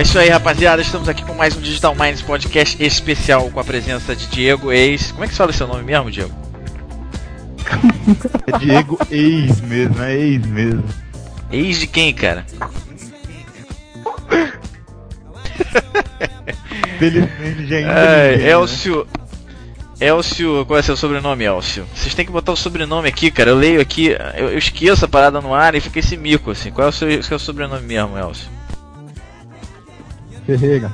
É isso aí, rapaziada. Estamos aqui com mais um Digital Minds podcast especial com a presença de Diego Ex. Como é que você fala seu nome mesmo, Diego? É Diego Ex mesmo, é Ex mesmo. Ex de quem, cara? Felizmente já é, é Elcio. Elcio, qual é seu sobrenome, Elcio? Vocês têm que botar o sobrenome aqui, cara. Eu leio aqui, eu, eu esqueço a parada no ar e fica esse mico assim. Qual é o seu, seu sobrenome mesmo, Elcio? Ferreira.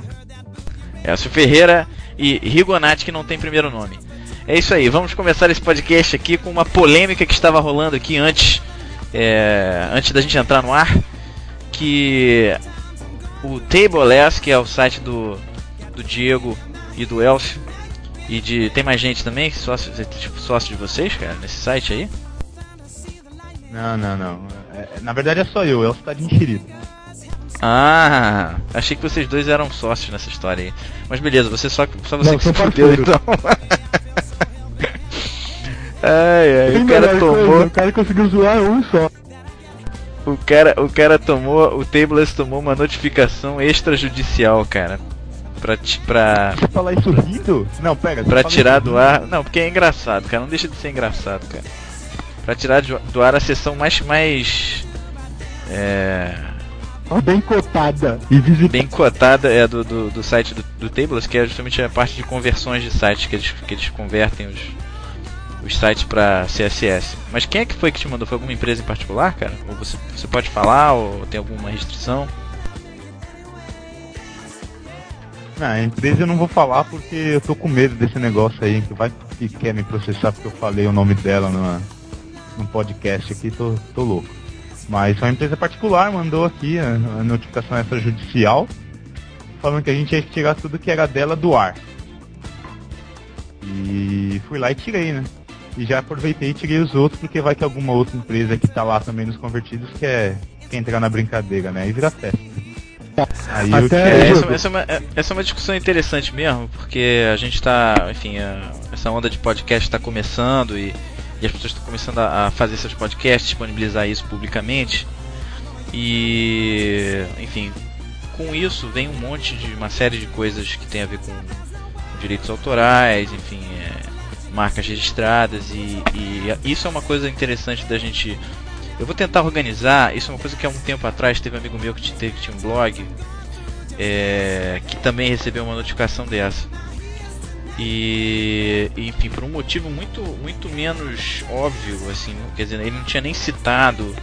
Elcio Ferreira e Rigonati, que não tem primeiro nome. É isso aí, vamos começar esse podcast aqui com uma polêmica que estava rolando aqui antes, é, antes da gente entrar no ar, que o Tableless, que é o site do, do Diego e do Elcio, e de. Tem mais gente também, sócio, tipo, sócio de vocês, cara, nesse site aí? Não, não, não. É, na verdade é só eu, o Elcio tá de enxerido. Ah, achei que vocês dois eram sócios nessa história aí. Mas beleza, você só, só você não, que se fudeu então. ai, ai, o cara tomou. O cara conseguiu zoar um só. O cara, o cara tomou, o Tables tomou uma notificação extrajudicial, cara. Pra, pra... Você falar isso rindo? Não, pega. Pra tirar do ar. Não, porque é engraçado, cara. Não deixa de ser engraçado, cara. Pra tirar do ar a sessão mais. mais é Bem cotada e visitada. Bem cotada é do, do, do site do, do Tables, que é justamente a parte de conversões de sites, que eles, que eles convertem os, os sites para CSS. Mas quem é que foi que te mandou? Foi alguma empresa em particular, cara? Ou você, você pode falar, ou tem alguma restrição? Não, a empresa eu não vou falar porque eu tô com medo desse negócio aí, que vai que quer me processar porque eu falei o nome dela numa, num podcast aqui, tô, tô louco. Mas uma empresa particular mandou aqui a, a notificação extrajudicial falando que a gente ia tirar tudo que era dela do ar. E fui lá e tirei, né? E já aproveitei e tirei os outros, porque vai que alguma outra empresa que tá lá também nos convertidos quer, quer entrar na brincadeira, né? E vira festa. Aí Até... É, essa, essa, é uma, essa, é uma, discussão interessante mesmo, porque a gente tá, enfim, a, essa onda de podcast está começando e e as pessoas estão começando a, a fazer seus podcasts, disponibilizar isso publicamente. E, enfim, com isso vem um monte de uma série de coisas que tem a ver com direitos autorais, enfim, é, marcas registradas e, e, isso é uma coisa interessante da gente. Eu vou tentar organizar. Isso é uma coisa que há um tempo atrás teve um amigo meu que, teve, que tinha um blog é, que também recebeu uma notificação dessa. E, enfim, por um motivo muito, muito menos óbvio, assim, quer dizer, ele não tinha nem citado,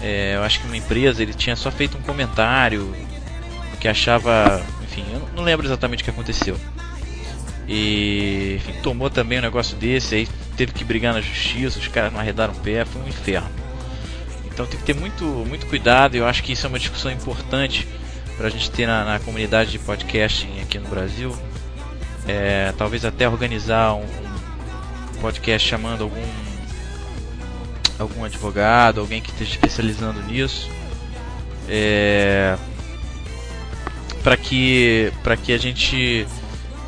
é, eu acho que uma empresa, ele tinha só feito um comentário que achava, enfim, eu não lembro exatamente o que aconteceu. E, enfim, tomou também um negócio desse, aí teve que brigar na justiça, os caras não arredaram o pé, foi um inferno. Então tem que ter muito, muito cuidado, eu acho que isso é uma discussão importante para a gente ter na, na comunidade de podcasting aqui no Brasil é, talvez até organizar um, podcast chamando algum algum advogado, alguém que esteja especializando nisso, é, para que para que a gente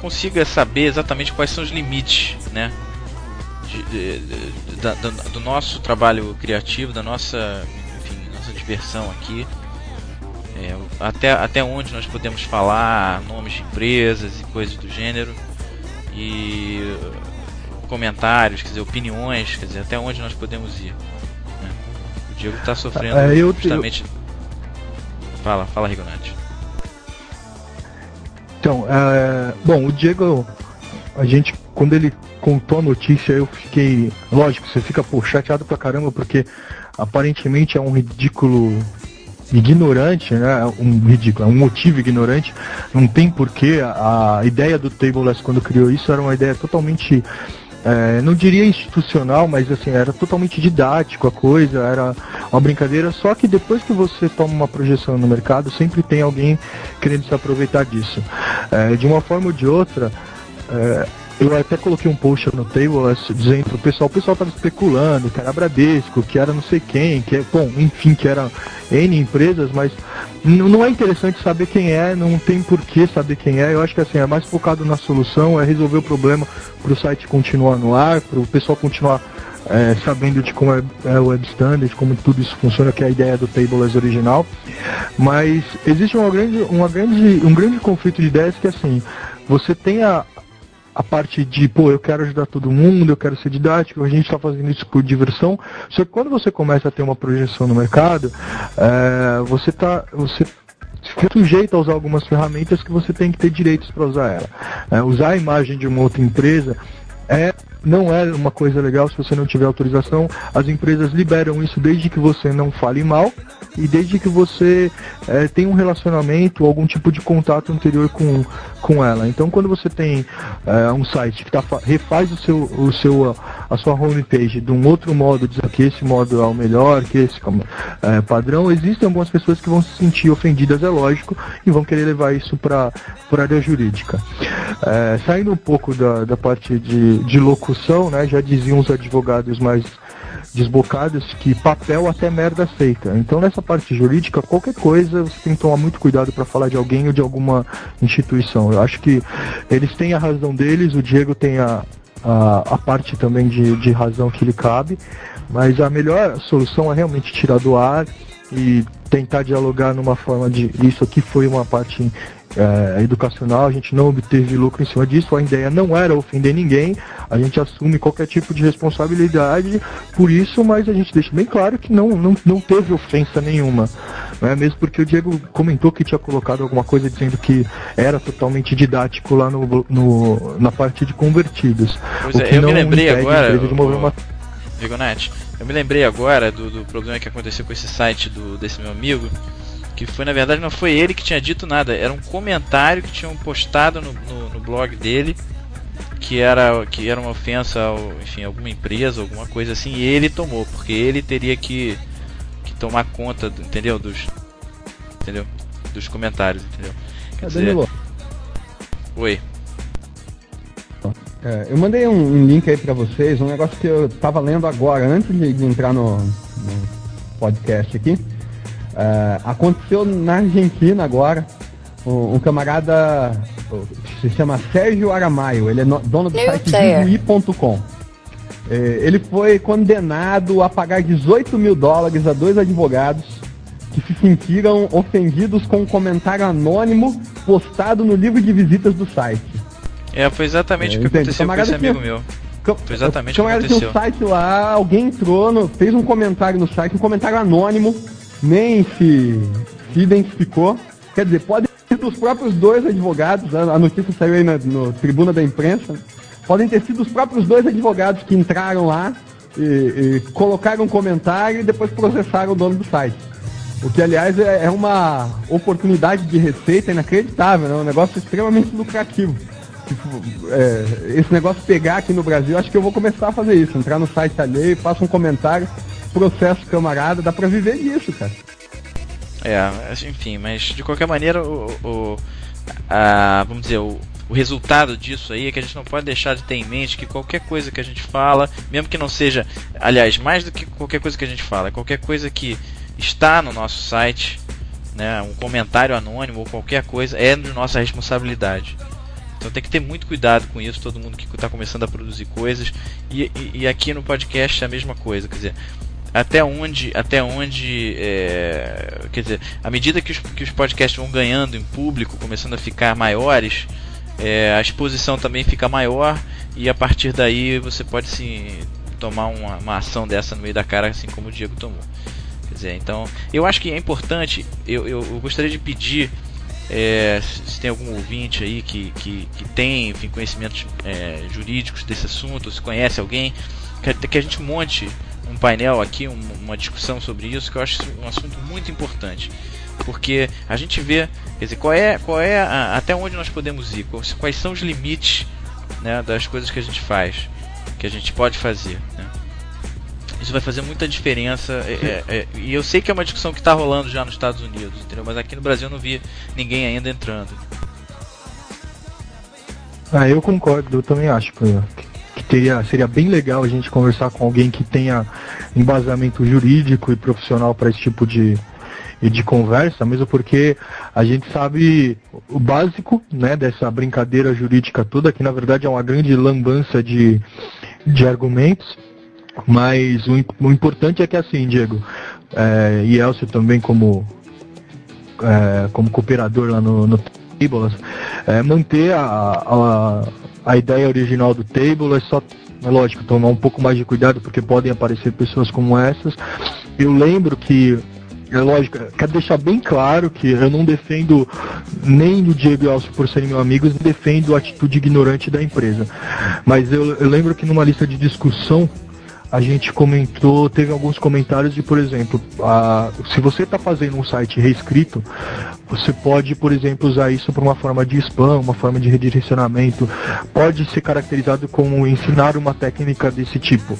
consiga saber exatamente quais são os limites, né, de, de, de, da, do nosso trabalho criativo, da nossa, enfim, nossa diversão aqui. É, até, até onde nós podemos falar nomes de empresas e coisas do gênero e comentários, quer dizer, opiniões, quer dizer, até onde nós podemos ir. Né? O Diego está sofrendo é, eu, justamente. Eu... Fala, fala, Rigonati. Então, é, bom, o Diego, a gente, quando ele contou a notícia, eu fiquei. Lógico, você fica pô, chateado pra caramba, porque aparentemente é um ridículo ignorante, né? Um ridículo, um motivo ignorante. Não tem porquê. A, a ideia do Tableless quando criou isso era uma ideia totalmente é, não diria institucional, mas assim, era totalmente didático a coisa, era uma brincadeira, só que depois que você toma uma projeção no mercado, sempre tem alguém querendo se aproveitar disso. É, de uma forma ou de outra, é, eu até coloquei um post no table dizendo pro pessoal, o pessoal tava especulando que era Bradesco, que era não sei quem, que é, bom, enfim, que era N empresas, mas não é interessante saber quem é, não tem por que saber quem é. Eu acho que assim, é mais focado na solução, é resolver o problema para o site continuar no ar, para o pessoal continuar é, sabendo de como é, é o web standard, como tudo isso funciona, que é a ideia do tables original. Mas existe uma grande, uma grande, um grande conflito de ideias que assim, você tem a, a parte de, pô, eu quero ajudar todo mundo, eu quero ser didático, a gente está fazendo isso por diversão. Só que quando você começa a ter uma projeção no mercado, é, você está você fica sujeito a usar algumas ferramentas que você tem que ter direitos para usar ela. É, usar a imagem de uma outra empresa é não é uma coisa legal se você não tiver autorização. As empresas liberam isso desde que você não fale mal e desde que você é, tenha um relacionamento, algum tipo de contato anterior com, com ela. Então, quando você tem é, um site que tá, refaz o seu, o seu, a sua homepage de um outro modo, diz que esse modo é o melhor, que esse é, padrão, existem algumas pessoas que vão se sentir ofendidas, é lógico, e vão querer levar isso para a área jurídica. É, saindo um pouco da, da parte de, de locução, né, já diziam os advogados mais desbocados que papel até merda aceita. Então nessa parte jurídica, qualquer coisa você tem que tomar muito cuidado para falar de alguém ou de alguma instituição. Eu acho que eles têm a razão deles, o Diego tem a, a, a parte também de, de razão que lhe cabe, mas a melhor solução é realmente tirar do ar e tentar dialogar numa forma de isso aqui foi uma parte é, educacional, a gente não obteve lucro em cima disso, a ideia não era ofender ninguém, a gente assume qualquer tipo de responsabilidade por isso, mas a gente deixa bem claro que não, não, não teve ofensa nenhuma. Né? Mesmo porque o Diego comentou que tinha colocado alguma coisa dizendo que era totalmente didático lá no, no na parte de convertidos. Pois é, eu me lembrei agora. De mover uma... eu me lembrei agora do, do problema que aconteceu com esse site do, desse meu amigo que foi na verdade não foi ele que tinha dito nada, era um comentário que tinham postado no, no, no blog dele que era que era uma ofensa ao, enfim, alguma empresa, alguma coisa assim, e ele tomou, porque ele teria que, que tomar conta, entendeu? Dos entendeu? Dos comentários, entendeu? Quer dizer, Oi. É, eu mandei um, um, link aí para vocês, um negócio que eu tava lendo agora, antes de, de entrar no, no podcast aqui. Uh, aconteceu na Argentina agora. Um, um, camarada se chama Sérgio Aramaio, ele é no, dono do New site Vivoi.com. É, ele foi condenado a pagar 18 mil dólares a dois advogados que se sentiram ofendidos com um comentário anônimo postado no livro de visitas do site. É, foi exatamente é, o que aconteceu com esse amigo meu. Foi exatamente o que aconteceu. Tinha um site lá, alguém entrou, no, fez um comentário no site, um comentário anônimo, nem se, se identificou. Quer dizer, pode ser dos próprios dois advogados, a notícia saiu aí na no tribuna da imprensa, podem ter sido os próprios dois advogados que entraram lá e, e colocaram um comentário e depois processaram o dono do site. O que, aliás, é, é uma oportunidade de receita inacreditável, né? um negócio extremamente lucrativo. Tipo, é, esse negócio pegar aqui no Brasil, acho que eu vou começar a fazer isso. Entrar no site alheio, faço um comentário, processo camarada, dá pra viver disso, cara. É, enfim, mas de qualquer maneira, o, o a, vamos dizer, o, o resultado disso aí é que a gente não pode deixar de ter em mente que qualquer coisa que a gente fala, mesmo que não seja, aliás, mais do que qualquer coisa que a gente fala, qualquer coisa que está no nosso site, né, um comentário anônimo ou qualquer coisa, é de nossa responsabilidade. Então tem que ter muito cuidado com isso, todo mundo que está começando a produzir coisas. E, e, e, aqui no podcast é a mesma coisa, quer dizer, até onde, até onde é, quer dizer, à medida que os, que os podcasts vão ganhando em público, começando a ficar maiores, é, a exposição também fica maior e a partir daí você pode se tomar uma, uma, ação dessa no meio da cara, assim como o Diego tomou. Quer dizer, então, eu acho que é importante, eu, eu, eu gostaria de pedir é, se tem algum ouvinte aí que, que, que tem enfim, conhecimentos é, jurídicos desse assunto, se conhece alguém, que, que a gente monte um painel aqui, um, uma discussão sobre isso, que eu acho um assunto muito importante. Porque a gente vê, quer dizer, qual é, qual é a, até onde nós podemos ir, quais, quais são os limites né, das coisas que a gente faz, que a gente pode fazer. Né? Isso vai fazer muita diferença. É, é, é, e eu sei que é uma discussão que está rolando já nos Estados Unidos, entendeu? Mas aqui no Brasil eu não vi ninguém ainda entrando. Ah, eu concordo, eu também acho que que teria, seria bem legal a gente conversar com alguém que tenha embasamento jurídico e profissional para esse tipo de, de conversa, mesmo porque a gente sabe o básico né, dessa brincadeira jurídica toda, que na verdade é uma grande lambança de, de argumentos. Mas o, o importante é que assim, Diego, é, e Elcio também como, é, como cooperador lá no, no é, manter a, a, a ideia original do Table, é só é lógico, tomar um pouco mais de cuidado porque podem aparecer pessoas como essas. Eu lembro que é lógico, quero deixar bem claro que eu não defendo nem o Diego Alcio por serem meus amigos, defendo a atitude ignorante da empresa. Mas eu, eu lembro que numa lista de discussão a gente comentou, teve alguns comentários de, por exemplo, a, se você está fazendo um site reescrito, você pode, por exemplo, usar isso para uma forma de spam, uma forma de redirecionamento, pode ser caracterizado como ensinar uma técnica desse tipo.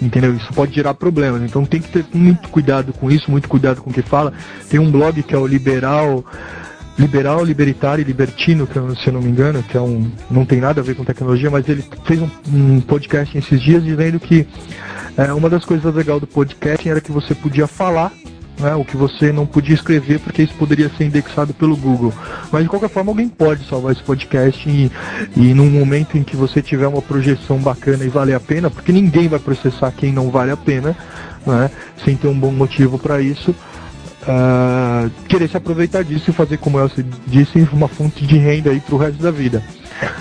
Entendeu? Isso pode gerar problemas. Então tem que ter muito cuidado com isso, muito cuidado com o que fala. Tem um blog que é o Liberal liberal, libertário e libertino, se eu não me engano, que é um, não tem nada a ver com tecnologia, mas ele fez um, um podcast esses dias dizendo que é, uma das coisas legais do podcast era que você podia falar né, o que você não podia escrever porque isso poderia ser indexado pelo Google. Mas de qualquer forma alguém pode salvar esse podcast e, e num momento em que você tiver uma projeção bacana e vale a pena, porque ninguém vai processar quem não vale a pena, né, sem ter um bom motivo para isso uh, querer se aproveitar disso e fazer, como eu disse, uma fonte de renda aí pro resto da vida.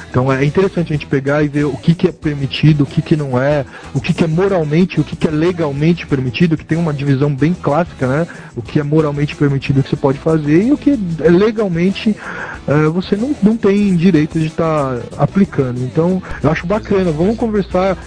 Então é interessante a gente pegar e ver o que, que é permitido, o que, que não é, o que, que é moralmente, o que, que é legalmente permitido, que tem uma divisão bem clássica, né? O que é moralmente permitido que você pode fazer e o que é legalmente uh, você não, não tem direito de estar tá aplicando. Então eu acho bacana, vamos conversar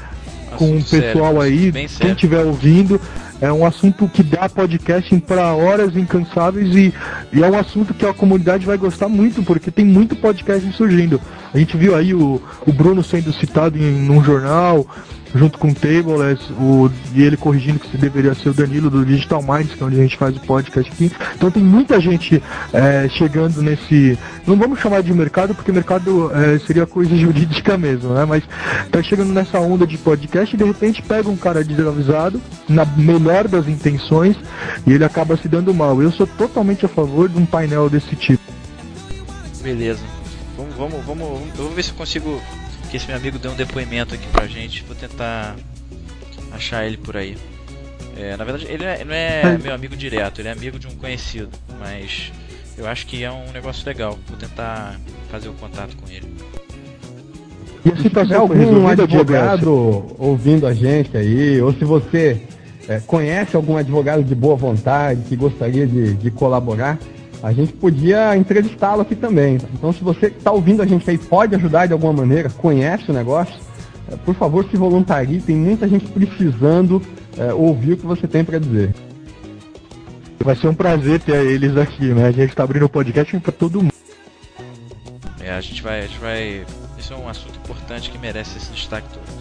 com o pessoal aí, quem estiver ouvindo. É um assunto que dá podcasting para horas incansáveis e, e, é um assunto que a comunidade vai gostar muito, porque tem muito podcast surgindo. A gente viu aí o, o Bruno sendo citado em num jornal, junto com o Tables, o, e ele corrigindo que deveria ser o Danilo do Digital Minds, que é onde a gente faz o podcast aqui. Então tem muita gente é, chegando nesse. Não vamos chamar de mercado, porque mercado é, seria coisa jurídica mesmo, né? Mas tá chegando nessa onda de podcast e de repente pega um cara desavisado, na melhor das intenções, e ele acaba se dando mal. Eu sou totalmente a favor de um painel desse tipo. Beleza. Vamos, vamos, eu vou ver se eu consigo que esse meu amigo deu um depoimento aqui pra gente. Vou tentar achar ele por aí. É, na verdade, ele não é, é meu amigo direto, ele é amigo de um conhecido. Mas eu acho que é um negócio legal. Vou tentar fazer o contato com ele. E se tiver algum advogado ouvindo a gente aí, ou se você é, conhece algum advogado de boa vontade que gostaria de, de colaborar, a gente podia entrevistá-lo aqui também. Então, se você está ouvindo a gente aí, pode ajudar de alguma maneira, conhece o negócio, é, por favor, se voluntarie. Tem muita gente precisando é, ouvir o que você tem para dizer. Vai ser um prazer ter eles aqui, né? A gente está abrindo o podcast para todo mundo. É, a gente vai, a gente vai. Isso é um assunto importante que merece esse destaque todo.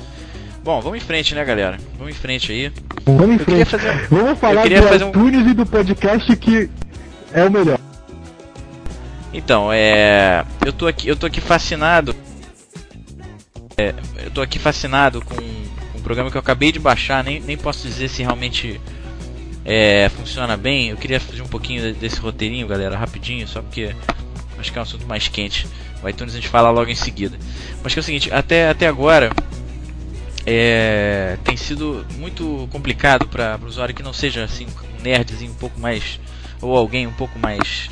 Bom, vamos em frente, né, galera? Vamos em frente aí. Vamos em frente. Fazer... Vamos falar do fazer iTunes um... e do podcast que é o melhor. Então, é. Eu tô aqui, eu tô aqui fascinado. É, eu tô aqui fascinado com, um programa que eu acabei de baixar, nem, nem posso dizer se realmente é, funciona bem. Eu queria fazer um pouquinho desse roteirinho, galera, rapidinho, só porque acho que é um assunto mais quente. O iTunes a gente fala logo em seguida. Mas que é o seguinte, até, até agora é, tem sido muito complicado para o usuário que não seja assim um nerdzinho um pouco mais ou alguém um pouco mais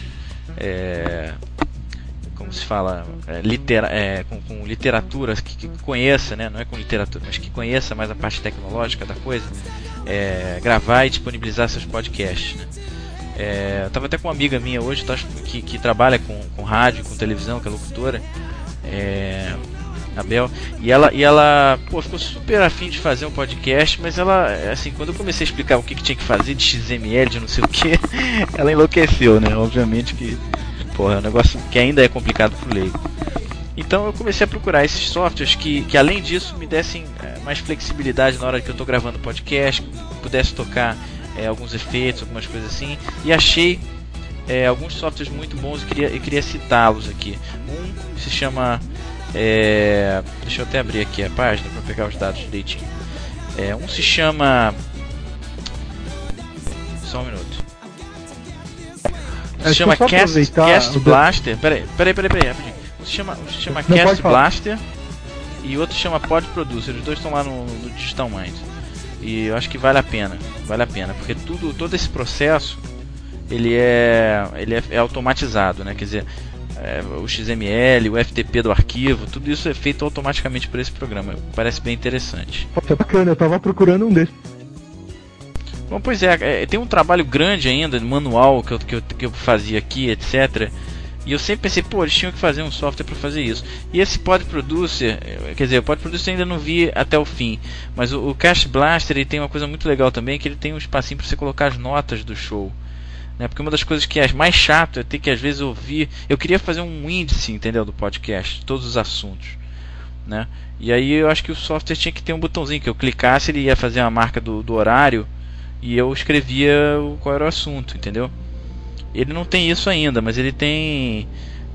é, como se fala, é, litera, é, com, com, literatura que, que, conheça, né? não é com literatura, mas que conheça mais a parte tecnológica da coisa, é, gravar e disponibilizar seus podcasts. Né? É, eu estava até com uma amiga minha hoje tá, que, que trabalha com, com rádio, com televisão, que é locutora. A Bel, e ela, e ela pô, ficou super afim de fazer um podcast, mas ela, assim, quando eu comecei a explicar o que, que tinha que fazer de XML, de não sei o que, ela enlouqueceu, né? Obviamente que, porra, é um negócio que ainda é complicado pro leigo. Então eu comecei a procurar esses softwares que, que além disso, me dessem é, mais flexibilidade na hora que eu estou gravando podcast, pudesse tocar é, alguns efeitos, algumas coisas assim, e achei é, alguns softwares muito bons e queria, queria citá-los aqui. Um se chama é, deixa eu até abrir aqui a página para pegar os dados direitinho. É, um se chama. Só um minuto. Um se chama Cast, Cast Blaster. Peraí, peraí, peraí, peraí, rapidinho. Um se chama, um se chama Cast Blaster e outro se chama Pod Producer. Os dois estão lá no, no Digital Mind. E eu acho que vale a pena, vale a pena, porque tudo, todo esse processo ele é, ele é, é automatizado, né? Quer dizer, é, o XML, o FTP do arquivo, tudo isso é feito automaticamente por esse programa. Parece bem interessante. É bacana, eu tava procurando um desses. Bom, pois é, é, tem um trabalho grande ainda, manual que eu, que eu, que eu fazia aqui, etc. E eu sempre pensei, pô, eles tinham que fazer um software para fazer isso. E esse Pod Producer, eh, quer dizer, o Pod Producer ainda não vi até o fim, mas o, o Cache Blaster ele tem uma coisa muito legal também, que ele tem um espacinho para você colocar as notas do show. Né? Porque uma das coisas que é mais chato é ter que às vezes ouvir. Eu queria fazer um índice, entendeu, do podcast, todos os assuntos, né? E aí eu acho que o software tinha que ter um botãozinho que eu clicasse, ele ia fazer uma marca do, do horário e eu escrevia qual era o assunto, entendeu? Ele não tem isso ainda, mas ele tem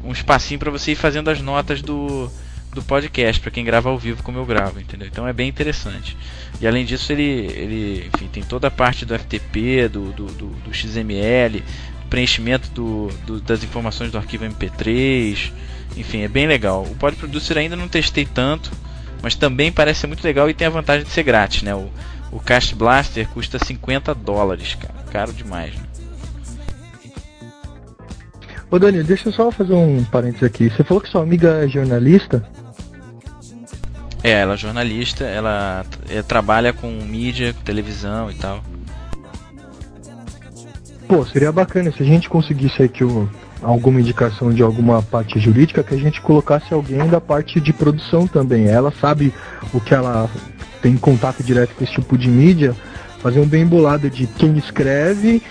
um espacinho para você ir fazendo as notas do, do podcast para quem grava ao vivo como eu gravo, entendeu? Então é bem interessante. E além disso ele, ele enfim, tem toda a parte do FTP, do, do, do, do XML, preenchimento do, do, das informações do arquivo MP3, enfim, é bem legal. O Pod Producer ainda não testei tanto, mas também parece ser muito legal e tem a vantagem de ser grátis, né? O, o Cast Blaster custa 50 dólares, cara, caro demais. Né? Ô Dani, deixa eu só fazer um parênteses aqui. Você falou que sua amiga é jornalista? É, ela é jornalista, ela é, trabalha com mídia, televisão e tal. Pô, seria bacana se a gente conseguisse aqui o, alguma indicação de alguma parte jurídica que a gente colocasse alguém da parte de produção também. Ela sabe o que ela tem contato direto com esse tipo de mídia fazer um bem bolado de quem escreve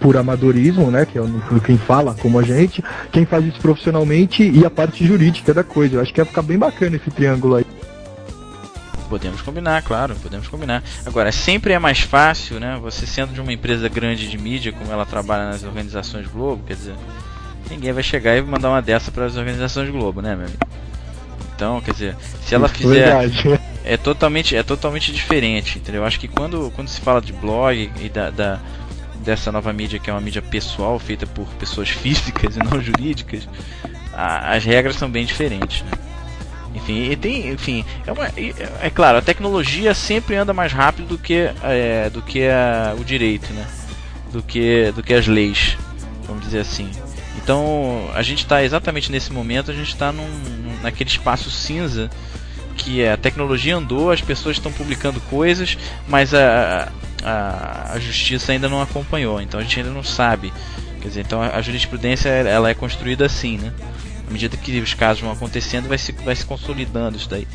por amadorismo, né, que é quem fala como a gente, quem faz isso profissionalmente e a parte jurídica da coisa. Eu acho que ia ficar bem bacana esse triângulo aí. Podemos combinar, claro, podemos combinar. Agora, sempre é mais fácil, né, você sendo de uma empresa grande de mídia, como ela trabalha nas organizações Globo, quer dizer, ninguém vai chegar e mandar uma dessa para as organizações Globo, né, meu amigo? Então, quer dizer, se ela fizer é totalmente é totalmente diferente, entendeu? Eu acho que quando, quando se fala de blog e da, da dessa nova mídia que é uma mídia pessoal feita por pessoas físicas e não jurídicas, a, as regras são bem diferentes, né? Enfim, tem, enfim, é, uma, é, claro, a tecnologia sempre anda mais rápido do que é, do que a, o direito, né? Do que do que as leis, vamos dizer assim. Então, a gente está exatamente nesse momento, a gente está naquele espaço cinza que é, a tecnologia andou, as pessoas estão publicando coisas, mas a, a, a, justiça ainda não acompanhou, então a gente ainda não sabe. Quer dizer, então a jurisprudência ela é construída assim, né? À medida que os casos vão acontecendo, vai se, vai se consolidando isso daí.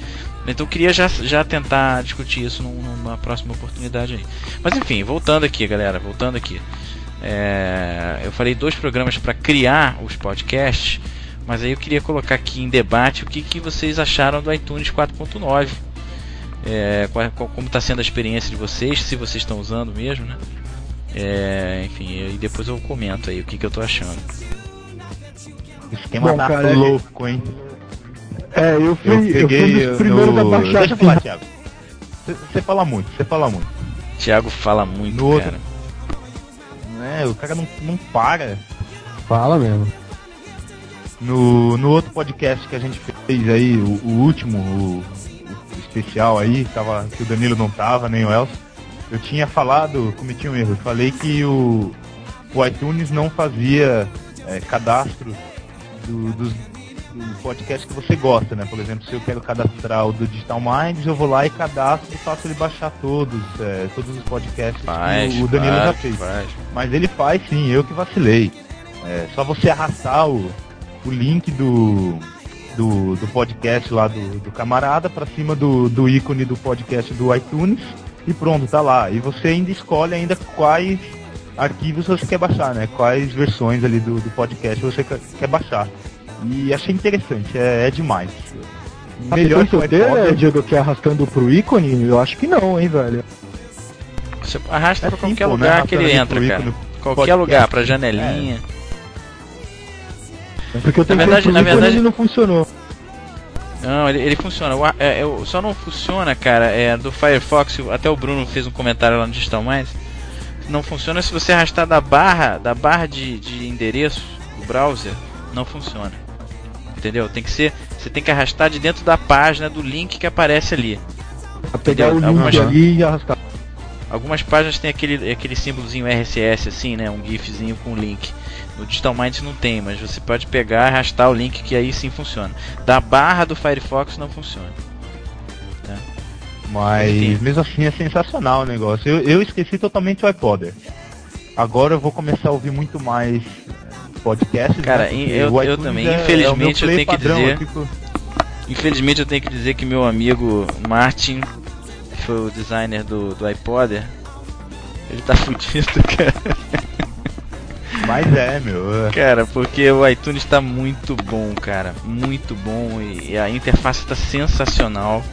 Então eu queria já, já tentar discutir isso numa próxima oportunidade aí. Mas enfim, voltando aqui, galera, voltando aqui. É, eu falei dois programas para criar os podcasts, mas aí eu queria colocar aqui em debate o que, que vocês acharam do iTunes 4.9. É, como está sendo a experiência de vocês, se vocês estão usando mesmo, né? É, enfim, e depois eu comento aí o que, que eu estou achando. O esquema Bom, tá cara, louco, hein? É, eu fui, eu peguei eu fui no... da baixada. Deixa eu falar, Thiago. Você fala muito, você fala muito. Thiago fala muito, no cara. Outro né? O cara não, não para. Fala mesmo. No, no outro podcast que a gente fez aí, o, o último, o, o, especial aí, tava, que o Danilo não tava, nem o Elcio, eu tinha falado, cometi um erro, falei que o, o iTunes não fazia é, cadastro do, dos, do podcast que você gosta, né? Por exemplo, se eu quero cadastrar o do Digital Minds, eu vou lá e cadastro e faço ele baixar todos, é, todos os podcasts faz, que o Danilo faz, já fez. Faz. Mas ele faz sim, eu que vacilei. É só você arrastar o, o link do, do, do podcast lá do, do camarada para cima do, do ícone do podcast do iTunes e pronto, tá lá. E você ainda escolhe ainda quais arquivos você quer baixar, né? Quais versões ali do, do podcast você quer, quer baixar. E achei interessante, é, é demais. Ah, Melhor que o iPod, Diego, que é arrastando pro ícone? Eu acho que não, hein, velho. Você arrasta é pra qualquer lugar né? que ele entra, cara. Ícone, qualquer podcast. lugar, pra janelinha. É. Porque eu tenho na verdade, na verdade ele não funcionou. Não, ele, ele funciona. O, é, é, só não funciona, cara, é do Firefox. Até o Bruno fez um comentário lá no Digital Mais. Não funciona se você arrastar da barra, da barra de, de endereço do browser, não funciona entendeu? Tem que ser, você tem que arrastar de dentro da página do link que aparece ali. A pegar o link ali e arrastar. algumas páginas tem aquele, aquele símbolozinho RSS assim, né? Um gifzinho com link. No Digital Minds não tem, mas você pode pegar arrastar o link que aí sim funciona. Da barra do Firefox não funciona. Tá? Mas Enfim. mesmo assim é sensacional o negócio. Eu, eu esqueci totalmente o iPod. Agora eu vou começar a ouvir muito mais eh, podcasts. Cara, né? eu, eu também. É, Infelizmente é eu tenho que dizer. Tipo... Infelizmente eu tenho que dizer que meu amigo Martin, que foi o designer do, do iPod, ele tá fudido, cara. Mas é, meu. Cara, porque o iTunes está muito bom, cara. Muito bom. E a interface está sensacional.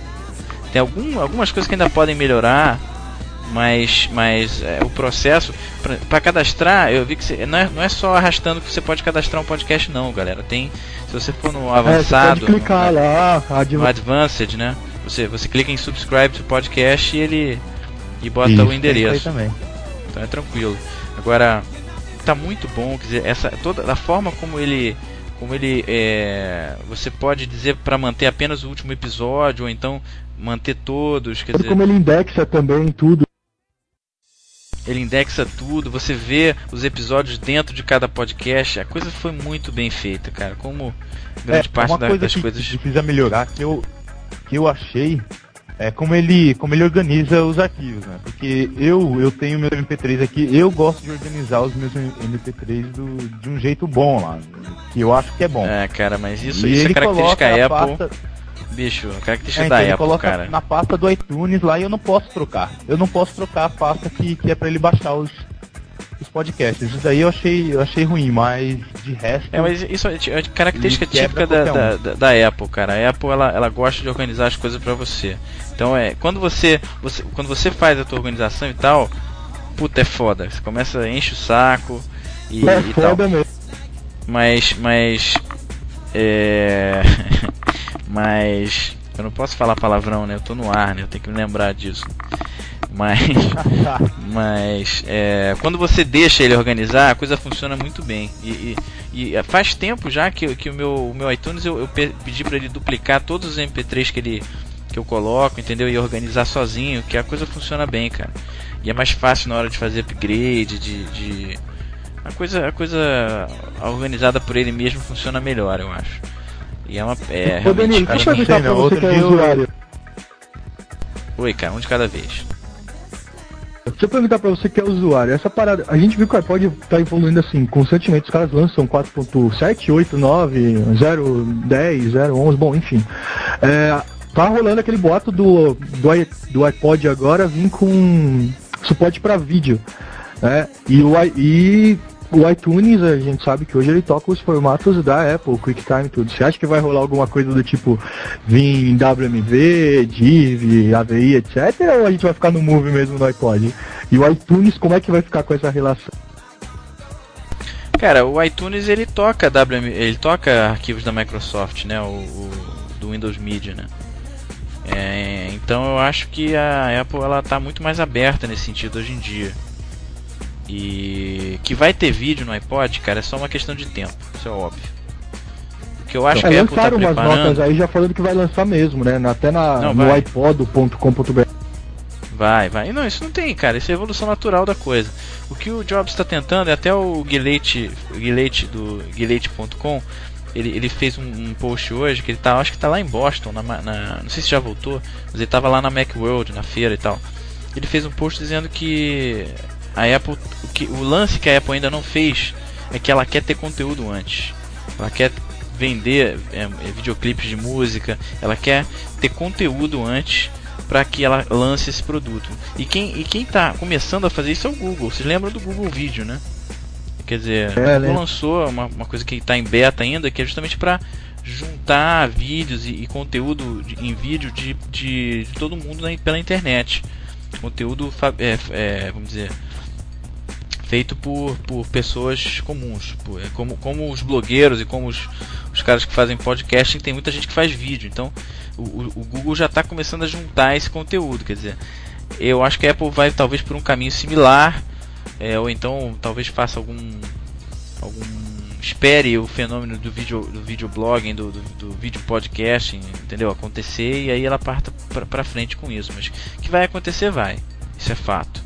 Tem algum, algumas coisas que ainda podem melhorar. Mas, mas é, o processo para cadastrar, eu vi que você, não, é, não é só arrastando que você pode cadastrar um podcast, não, galera. Tem, se você for no avançado, é, clicar no, lá, no advanced, né? Você, você clica em subscribe to podcast e ele e bota Isso, o endereço. Também. Então é tranquilo. Agora, tá muito bom, quer dizer, essa toda a forma como ele como ele é, você pode dizer para manter apenas o último episódio ou então manter todos, quer dizer, como ele indexa também tudo. Ele indexa tudo, você vê os episódios dentro de cada podcast, a coisa foi muito bem feita, cara. Como grande é, parte uma da, coisa das que coisas precisa melhorar que eu que eu achei é como ele, como ele organiza os arquivos, né? Porque eu, eu tenho meu MP3 aqui, eu gosto de organizar os meus MP3 do, de um jeito bom lá, que eu acho que é bom. É, cara, mas isso, isso é característica Apple. Pasta... Bicho, característica é, então da Apple, coloca cara. na pasta do iTunes lá e eu não posso trocar. Eu não posso trocar a pasta que, que é para ele baixar os, os podcasts. Isso daí eu achei, eu achei ruim, mas de resto. É, mas isso é, é característica típica da, um. da, da, Apple, cara. A Apple ela, ela gosta de organizar as coisas para você. Então é, quando você, você, quando você faz a tua organização e tal, puta é foda. Você começa a enche o saco e, é e tal. Mesmo. Mas, mas, é, mas eu não posso falar palavrão, né? Eu tô no ar, né? Eu tenho que me lembrar disso. Mas, mas é, quando você deixa ele organizar, a coisa funciona muito bem. E, e, e faz tempo já que, que o, meu, o meu iTunes eu, eu pedi para ele duplicar todos os MP3 que ele que eu coloco, entendeu? E organizar sozinho, que a coisa funciona bem, cara. E é mais fácil na hora de fazer upgrade, de, de... a coisa a coisa organizada por ele mesmo funciona melhor, eu acho. E é uma é Ô, Danilo, deixa eu perguntar pra você que é usuário. Oi, cara, um de cada vez. Deixa eu perguntar pra você que é usuário, essa parada, a gente viu que o iPod tá evoluindo assim, constantemente, os caras lançam 4.7, 8, 9, 0, 10, 0, 11, bom, enfim. É, tá rolando aquele boato do, do, do iPod agora vir com suporte para vídeo. Né? E, o, e o iTunes, a gente sabe que hoje ele toca os formatos da Apple, QuickTime e tudo. Você acha que vai rolar alguma coisa do tipo vir WMV, Div, AVI, etc? Ou a gente vai ficar no Move mesmo no iPod? E o iTunes, como é que vai ficar com essa relação? Cara, o iTunes ele toca WM, ele toca arquivos da Microsoft, né? O, o do Windows Media, né? É, então eu acho que a Apple ela está muito mais aberta nesse sentido hoje em dia. E que vai ter vídeo no iPod, cara, é só uma questão de tempo, isso é óbvio. O que eu acho é, que a Apple tá umas notas aí já falando que vai lançar mesmo, né? Até na, não, no iPod.com.br. Vai, vai. Não, isso não tem, cara. Isso é evolução natural da coisa. O que o Jobs está tentando, é até o Gillette, Gillette do Gillette.com, ele, ele fez um, um, post hoje que ele tá, acho que tá lá em Boston, na, na, não sei se já voltou, mas ele tava lá na Macworld, na feira e tal. Ele fez um post dizendo que a Apple, o, que, o lance que a Apple ainda não fez é que ela quer ter conteúdo antes. Ela quer vender é, é, videoclipes de música, ela quer ter conteúdo antes para que ela lance esse produto. E quem e quem tá começando a fazer isso é o Google. Vocês lembram do Google Vídeo, né? Quer dizer, é, lançou uma, uma coisa que está em beta ainda, que é justamente para juntar vídeos e, e conteúdo de, em vídeo de, de, de, todo mundo na, pela internet. Conteúdo, é, é, vamos dizer, feito por, por pessoas comuns, por, é, como, como os blogueiros e como os, os caras que fazem podcast, tem muita gente que faz vídeo. Então, o, o Google já está começando a juntar esse conteúdo. Quer dizer, eu acho que a Apple vai talvez por um caminho similar é, ou então talvez faça algum algum espere o fenômeno do vídeo do videoblogging, do, do, do vídeo podcasting, entendeu? Acontecer e aí ela parta para frente com isso. Mas que vai acontecer, vai. Isso é fato.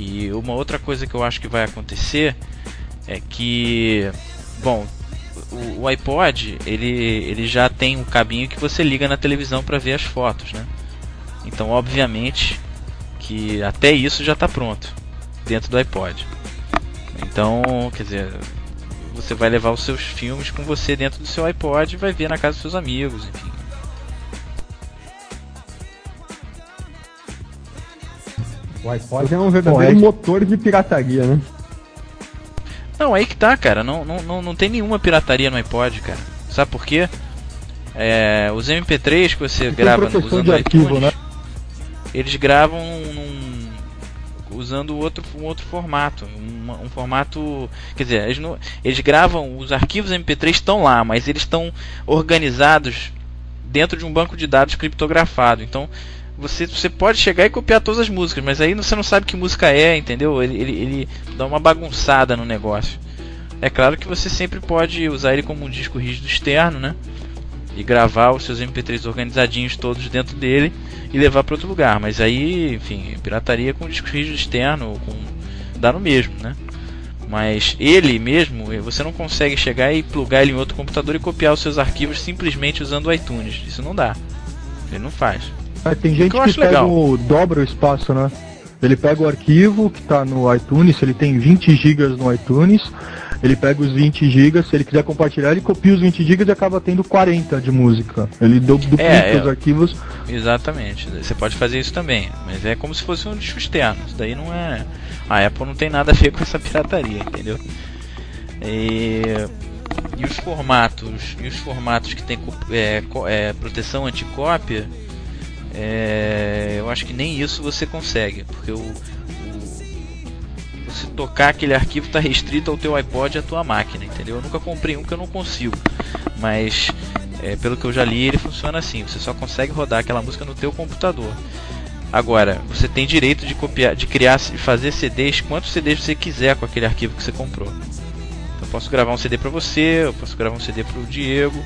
E uma outra coisa que eu acho que vai acontecer é que, bom, o, o iPod ele, ele já tem um cabinho que você liga na televisão para ver as fotos, né? Então, obviamente que até isso já está pronto dentro do iPod. Então, quer dizer, você vai levar os seus filmes com você dentro do seu iPod e vai ver na casa dos seus amigos, enfim. O iPod é um verdadeiro Bom, é- motor de pirataria, né? Não, aí que tá, cara. Não, não, não, não tem nenhuma pirataria no iPod, cara. Sabe por quê? É, os MP3 que você Tem grava usando de o arquivo, iTunes, né? eles gravam num- usando outro, um outro formato. Um, um formato. Quer dizer, eles, não- eles gravam, os arquivos MP3 estão lá, mas eles estão organizados dentro de um banco de dados criptografado. Então. Você, você pode chegar e copiar todas as músicas, mas aí você não sabe que música é, entendeu? Ele, ele, ele dá uma bagunçada no negócio. É claro que você sempre pode usar ele como um disco rígido externo, né? E gravar os seus MP3 organizadinhos todos dentro dele e levar para outro lugar. Mas aí, enfim, pirataria com disco rígido externo, com dá no mesmo, né? Mas ele mesmo, você não consegue chegar e plugar ele em outro computador e copiar os seus arquivos simplesmente usando o iTunes. Isso não dá. Ele não faz. É, tem gente que que, pega o, dobra o espaço, né? Ele pega o arquivo que está no iTunes, se ele tem 20 GB no iTunes, ele pega os 20 GB, se ele quiser compartilhar, ele copia os 20 GB e acaba tendo 40 de música. Ele du- duplica É, é. os arquivos. Exatamente. Você pode fazer isso também, mas é como se fosse um disco externo. Isso daí não é. A Apple não tem nada a ver com essa pirataria, entendeu? E, e os formatos, e os formatos que tem é, é, proteção anticópia, é, eu acho que nem isso você consegue, porque o, o- tocar aquele arquivo está restrito ao teu iPod e à tua máquina, entendeu? Eu nunca comprei um que eu não consigo, mas é, pelo que eu já li, ele funciona assim. Você só consegue rodar aquela música no teu computador. Agora, você tem direito de copiar, de criar, de fazer CDs, quantos CDs você quiser com aquele arquivo que você comprou. Então, eu posso gravar um CD para você, eu posso gravar um CD para o Diego.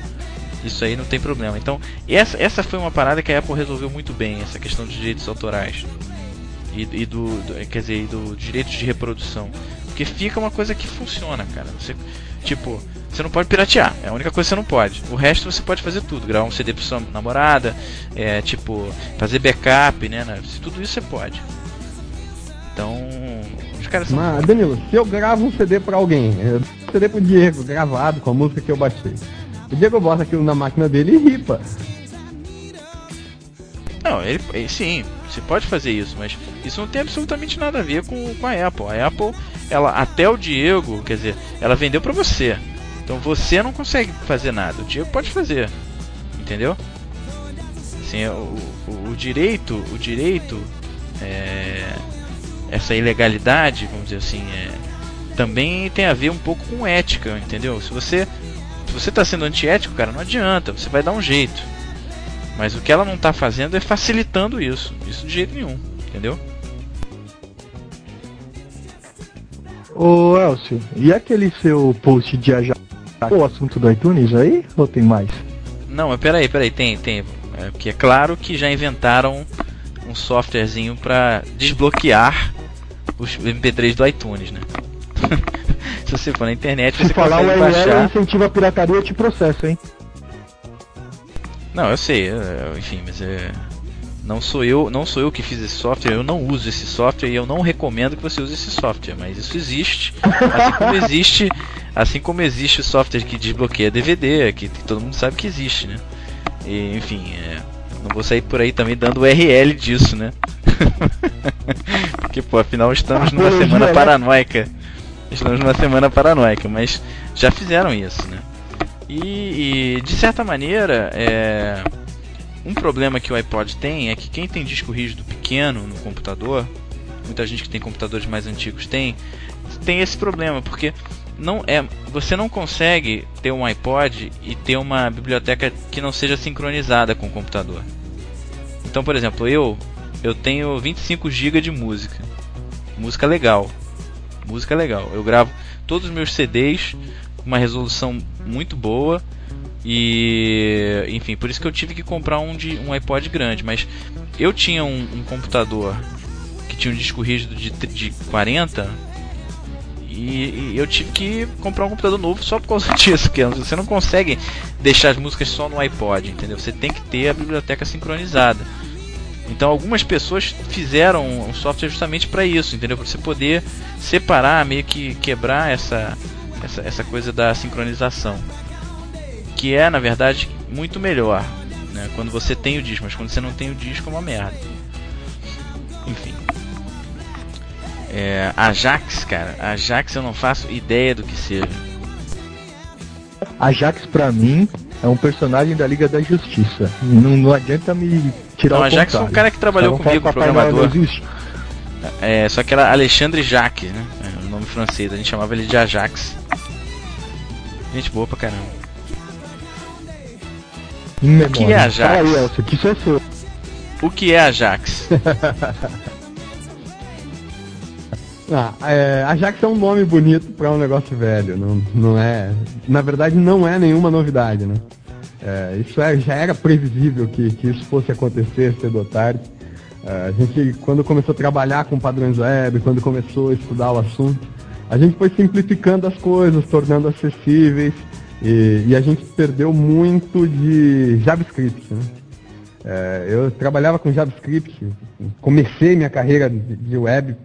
Isso aí não tem problema. Então, essa, essa foi uma parada que a Apple resolveu muito bem, essa questão de direitos autorais. E, e do, do- quer dizer, do direito de reprodução. Porque fica uma coisa que funciona, cara. Você, tipo, você não pode piratear, é a única coisa que você não pode. O resto você pode fazer tudo, gravar um CD pra sua namorada, é, tipo, fazer backup, né? né? Tudo isso você pode. Então, os caras são. Mas, Danilo, se eu gravo um CD pra alguém, eu um CD pro Diego, gravado com a música que eu baixei. O Diego bota aquilo na máquina dele e ripa. Não, ele, ele- sim, você pode fazer isso, mas isso não tem absolutamente nada a ver com, com a Apple. A Apple, ela até o Diego, quer dizer, ela vendeu pra você. Então você não consegue fazer nada. O Diego pode fazer, entendeu? Assim, o, o, o direito, o direito, é, essa ilegalidade, vamos dizer assim, é, também tem a ver um pouco com ética, entendeu? Se você você está sendo antiético, cara, não adianta, você vai dar um jeito. Mas o que ela não está fazendo é facilitando isso. Isso de jeito nenhum, entendeu? Ô Elcio, e aquele seu post de aja o assunto do iTunes aí? Ou tem mais? Não, mas peraí, peraí, tem, tem. É, porque é claro que já inventaram um softwarezinho para desbloquear os MP3 do iTunes, né? Se você for na internet, Se você falar o consegue URL baixar. incentiva a pirataria, eu te processo, hein? Não, eu sei, é, enfim, mas é. Não sou eu, não sou eu que fiz esse software, eu não uso esse software e eu não recomendo que você use esse software, mas isso existe. Assim como existe, assim como existe o software que desbloqueia DVD, que, que todo mundo sabe que existe, né? E, enfim, é, não vou sair por aí também dando URL disso, né? Porque, pô, afinal estamos numa semana né? paranoica. Estamos numa semana paranoica, mas já fizeram isso, né? E, e, de certa maneira, é, um problema que o iPod tem é que quem tem disco rígido pequeno no computador, muita gente que tem computadores mais antigos tem, tem esse problema, porque não é, você não consegue ter um iPod e ter uma biblioteca que não seja sincronizada com o computador. Então, por exemplo, eu eu tenho 25 GB de música. Música legal. Música legal. Eu gravo todos os meus CDs com uma resolução muito boa e enfim, por isso que eu tive que comprar um de um iPod grande, mas eu tinha um, um computador que que tinha um disco rígido de, de 40 e, e, eu tive que comprar um computador novo só por causa disso, que você não consegue deixar as músicas só no iPod, entendeu? Você tem que ter a biblioteca sincronizada. Então algumas pessoas fizeram um software justamente para isso, entendeu? Para você poder separar, meio que quebrar essa, essa, essa coisa da sincronização. Que é, na verdade, muito melhor. Né? Quando você tem o disco, mas quando você não tem o disco é uma merda. Enfim. É, Ajax, cara. Ajax eu não faço ideia do que seja. Ajax pra mim é um personagem da Liga da Justiça. Não, não adianta me tirar não, o Ajax é um cara que trabalhou comigo, programador. É, só que era Alexandre Jacques, né? É, o nome francês, a gente chamava ele de Ajax. Gente boa pra caramba. O que é Ajax? Elcio, que isso é seu. O que é Ajax? Ah, é, Ajax é um nome bonito para um negócio velho, não, não é. Na verdade, não é nenhuma novidade, né? É, isso é, já era previsível que, que isso fosse acontecer cedo ou tarde. É, a gente, quando começou a trabalhar com padrões web, quando começou a estudar o assunto, a gente foi simplificando as coisas, tornando acessíveis, e, e a gente perdeu muito de JavaScript. Né? É, eu trabalhava com JavaScript, comecei minha carreira de web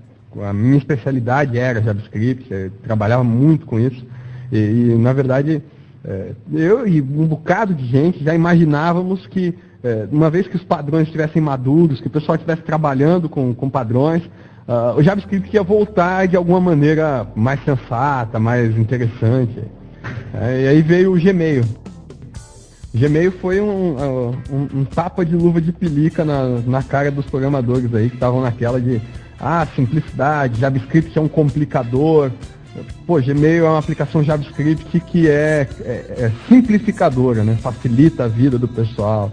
a minha especialidade era JavaScript, trabalhava muito com isso. E, e na verdade, é, eu e um bocado de gente já imaginávamos que, é, uma vez que os padrões estivessem maduros, que o pessoal estivesse trabalhando com, com padrões, uh, o JavaScript ia voltar de alguma maneira mais sensata, mais interessante. É, e aí veio o Gmail. O Gmail foi um, uh, um, um, tapa de luva de pelica na, na cara dos programadores aí que estavam naquela de ah, simplicidade, JavaScript é um complicador. Pô, Gmail é uma aplicação JavaScript que é, é, é simplificadora, né? Facilita a vida do pessoal.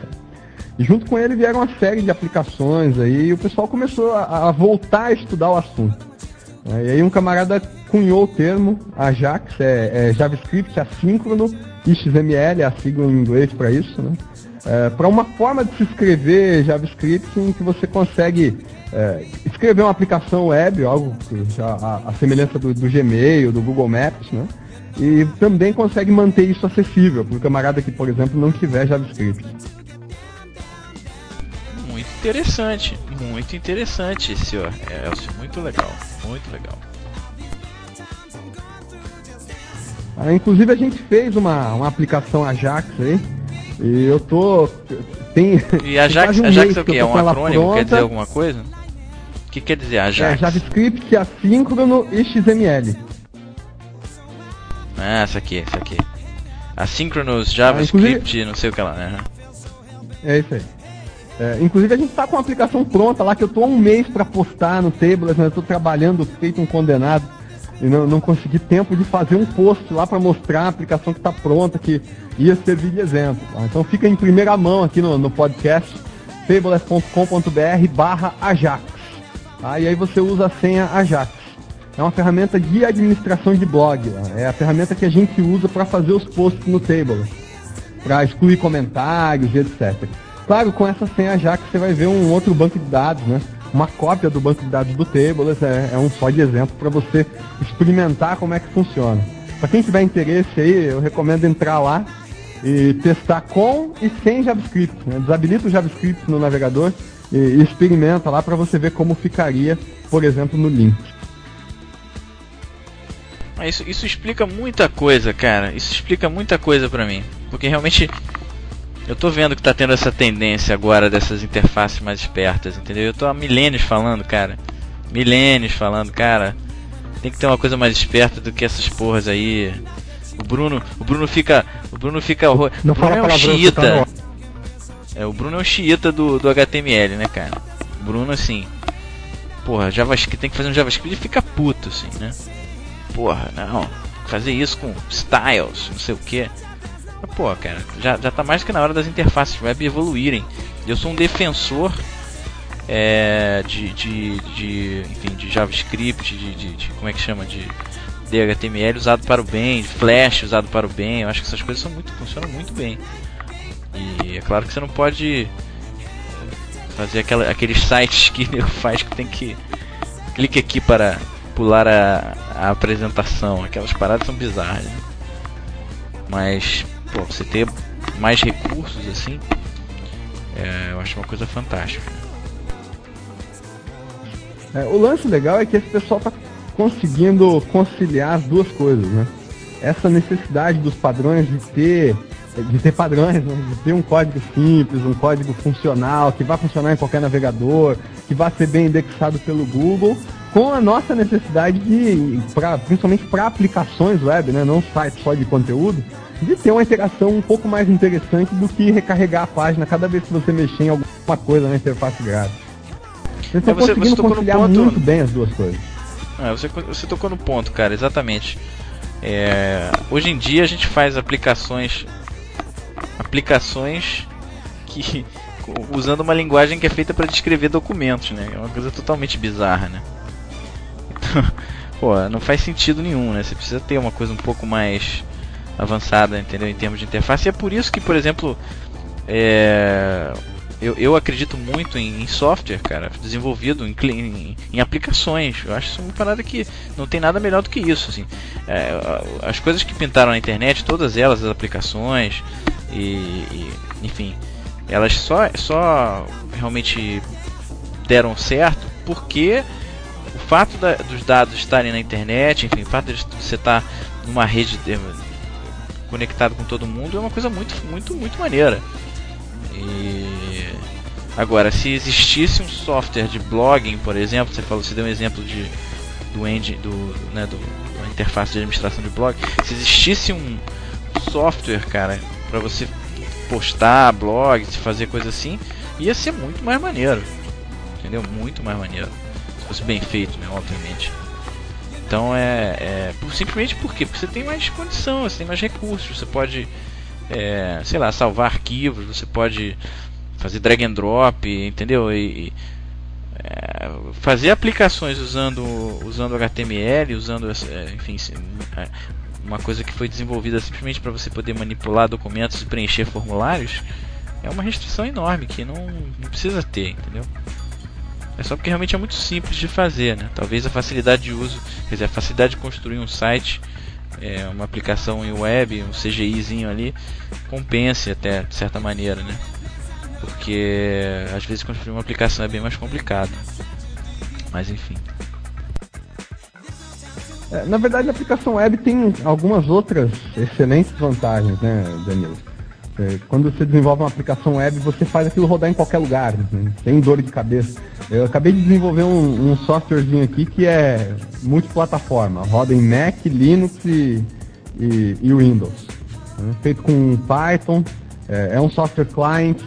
E junto com ele vieram uma série de aplicações aí e o pessoal começou a, a voltar a estudar o assunto. E aí um camarada cunhou o termo Ajax, é, é JavaScript assíncrono, XML, é a sigla em inglês para isso, né? É, para uma forma de se escrever JavaScript em que você consegue é, escrever uma aplicação web, algo já a, a semelhança do, do, Gmail, do Google Maps, né? E também consegue manter isso acessível para o camarada que, por exemplo, não tiver JavaScript. Muito interessante, muito interessante, senhor Elcio, muito legal, muito legal. Ah, inclusive a gente fez uma, uma aplicação Ajax aí, e eu tô. Tem, e Ajax, um Ajax é o que? É um acrônimo? Quer dizer alguma coisa? O que quer dizer Ajax? É JavaScript assíncrono e XML. Ah, essa aqui, essa aqui. Asynchronous JavaScript, ah, não sei o que lá, né? É isso aí. É, inclusive a gente tá com uma aplicação pronta lá que eu tô há um mês para postar no Tables, né? Eu tô trabalhando feito um condenado e não, não consegui tempo de fazer um post lá para mostrar a aplicação que está pronta, que ia servir de exemplo. Tá? Então fica em primeira mão aqui no, no podcast, tables.com.br barra Ajax. Tá? E aí você usa a senha Ajax. É uma ferramenta de administração de blog. Tá? É a ferramenta que a gente usa para fazer os posts no Tables. Para excluir comentários e etc. Claro, com essa senha Ajax você vai ver um outro banco de dados, né? Uma cópia do banco de dados do Tables, é, é um só de exemplo para você experimentar como é que funciona. Para quem tiver interesse aí, eu recomendo entrar lá e testar com e sem JavaScript. Né? Desabilita o JavaScript no navegador e, e experimenta lá para você ver como ficaria, por exemplo, no link. Isso, isso explica muita coisa, cara. Isso explica muita coisa para mim. Porque realmente eu tô vendo que tá tendo essa tendência agora dessas interfaces mais espertas, entendeu? Eu tô há milênios falando, cara. Milênios falando, cara. Tem que ter uma coisa mais esperta do que essas porras aí. O Bruno, o Bruno fica, o Bruno fica Não o Bruno é um xiita. Tá é, o Bruno é um xiita do, do HTML, né, cara? O Bruno assim, porra, JavaScript tem que fazer um JavaScript e fica puto assim, né? Porra, não. Fazer isso com styles, não sei o que pô, cara, já, já tá mais que na hora das interfaces web evoluírem. Eu sou um defensor é, de, de, de, enfim, de JavaScript, de, de, de, como é que chama, de, de HTML usado para o bem, de Flash usado para o bem. Eu acho que essas coisas são muito, funcionam muito bem. E é claro que você não pode fazer aquela, aqueles sites que ele faz que tem que clique aqui para pular a, a apresentação. Aquelas paradas são bizarras. Né? Mas, pô, você ter mais recursos assim, é, eu acho uma coisa fantástica. É, o lance legal é que esse pessoal tá conseguindo conciliar as duas coisas, né? Essa necessidade dos padrões de ter de ter padrões, né? de ter um código simples, um código funcional, que vai funcionar em qualquer navegador, que vai ser bem indexado pelo Google, com a nossa necessidade de, pra, principalmente para aplicações web, né? não sites só de conteúdo, de ter uma interação um pouco mais interessante do que recarregar a página cada vez que você mexer em alguma coisa na interface gráfica. Estão é, você, conseguindo você conciliar ponto... muito bem as duas coisas. É, você, você tocou no ponto, cara, exatamente. É, hoje em dia a gente faz aplicações aplicações que usando uma linguagem que é feita para descrever documentos, né? É uma coisa totalmente bizarra, né? Então, pô, não faz sentido nenhum, né? Você precisa ter uma coisa um pouco mais avançada, entendeu? Em termos de interface. E é por isso que, por exemplo, é, eu, eu acredito muito em, em software, cara, desenvolvido em, em, em, aplicações. Eu acho isso uma parada que não tem nada melhor do que isso. Assim. É, as coisas que pintaram na internet, todas elas, as aplicações, e, e enfim, elas só, só realmente deram certo porque o fato da, dos dados estarem na internet, enfim, o fato de você estar numa rede eh, conectado com todo mundo é uma coisa muito, muito, muito maneira. E agora, se existisse um software de blogging, por exemplo, você falou, você deu um exemplo de do engine, do, né, do da interface de administração de blog, se existisse um software, cara, para você postar blogs, fazer coisa assim, ia ser muito mais maneiro. Entendeu? Muito mais maneiro. Se fosse bem feito, né, obviamente. Então é, é simplesmente porque você tem mais condição, você tem mais recursos, você pode é, sei lá, salvar arquivos, você pode fazer drag and drop, entendeu? E, é, fazer aplicações usando, usando HTML, usando, é, enfim, é, uma coisa que foi desenvolvida simplesmente para você poder manipular documentos e preencher formulários, é uma restrição enorme que não, não precisa ter, entendeu? É só porque realmente é muito simples de fazer, né? Talvez a facilidade de uso, quer dizer, a facilidade de construir um site é, uma aplicação em web, um CGIzinho ali, compense até de certa maneira, né? Porque às vezes construir uma aplicação é bem mais complicado. Mas enfim. É, na verdade, a aplicação web tem algumas outras excelentes vantagens, né, Danilo? É, quando você desenvolve uma aplicação web, você faz aquilo rodar em qualquer lugar, né? sem dor de cabeça. Eu acabei de desenvolver um, um softwarezinho aqui que é multiplataforma, roda em Mac, Linux e, e, e Windows. Né? Feito com Python, é, é um software client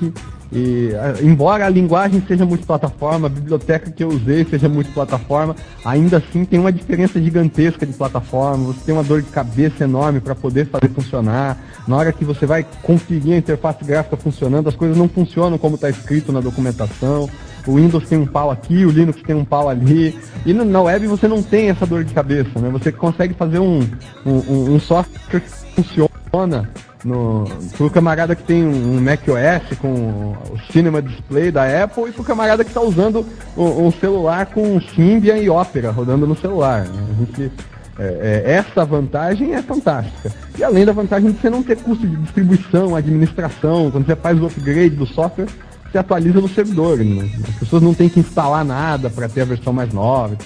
e, embora a linguagem seja multiplataforma, a biblioteca que eu usei seja multiplataforma, ainda assim tem uma diferença gigantesca de plataforma, você tem uma dor de cabeça enorme para poder fazer funcionar. Na hora que você vai conseguir a interface gráfica funcionando, as coisas não funcionam como está escrito na documentação. O Windows tem um pau aqui, o Linux tem um pau ali. E na web você não tem essa dor de cabeça, né? Você consegue fazer um, um, um software que funciona no, pro camarada que tem um Mac OS com o Cinema Display da Apple e pro camarada que está usando um, celular com Symbian e Opera rodando no celular. Né? Gente, é, é, essa vantagem é fantástica. E além da vantagem de você não ter custo de distribuição, administração, quando você faz o upgrade do software, você atualiza no servidor. Né? As pessoas não têm que instalar nada para ter a versão mais nova.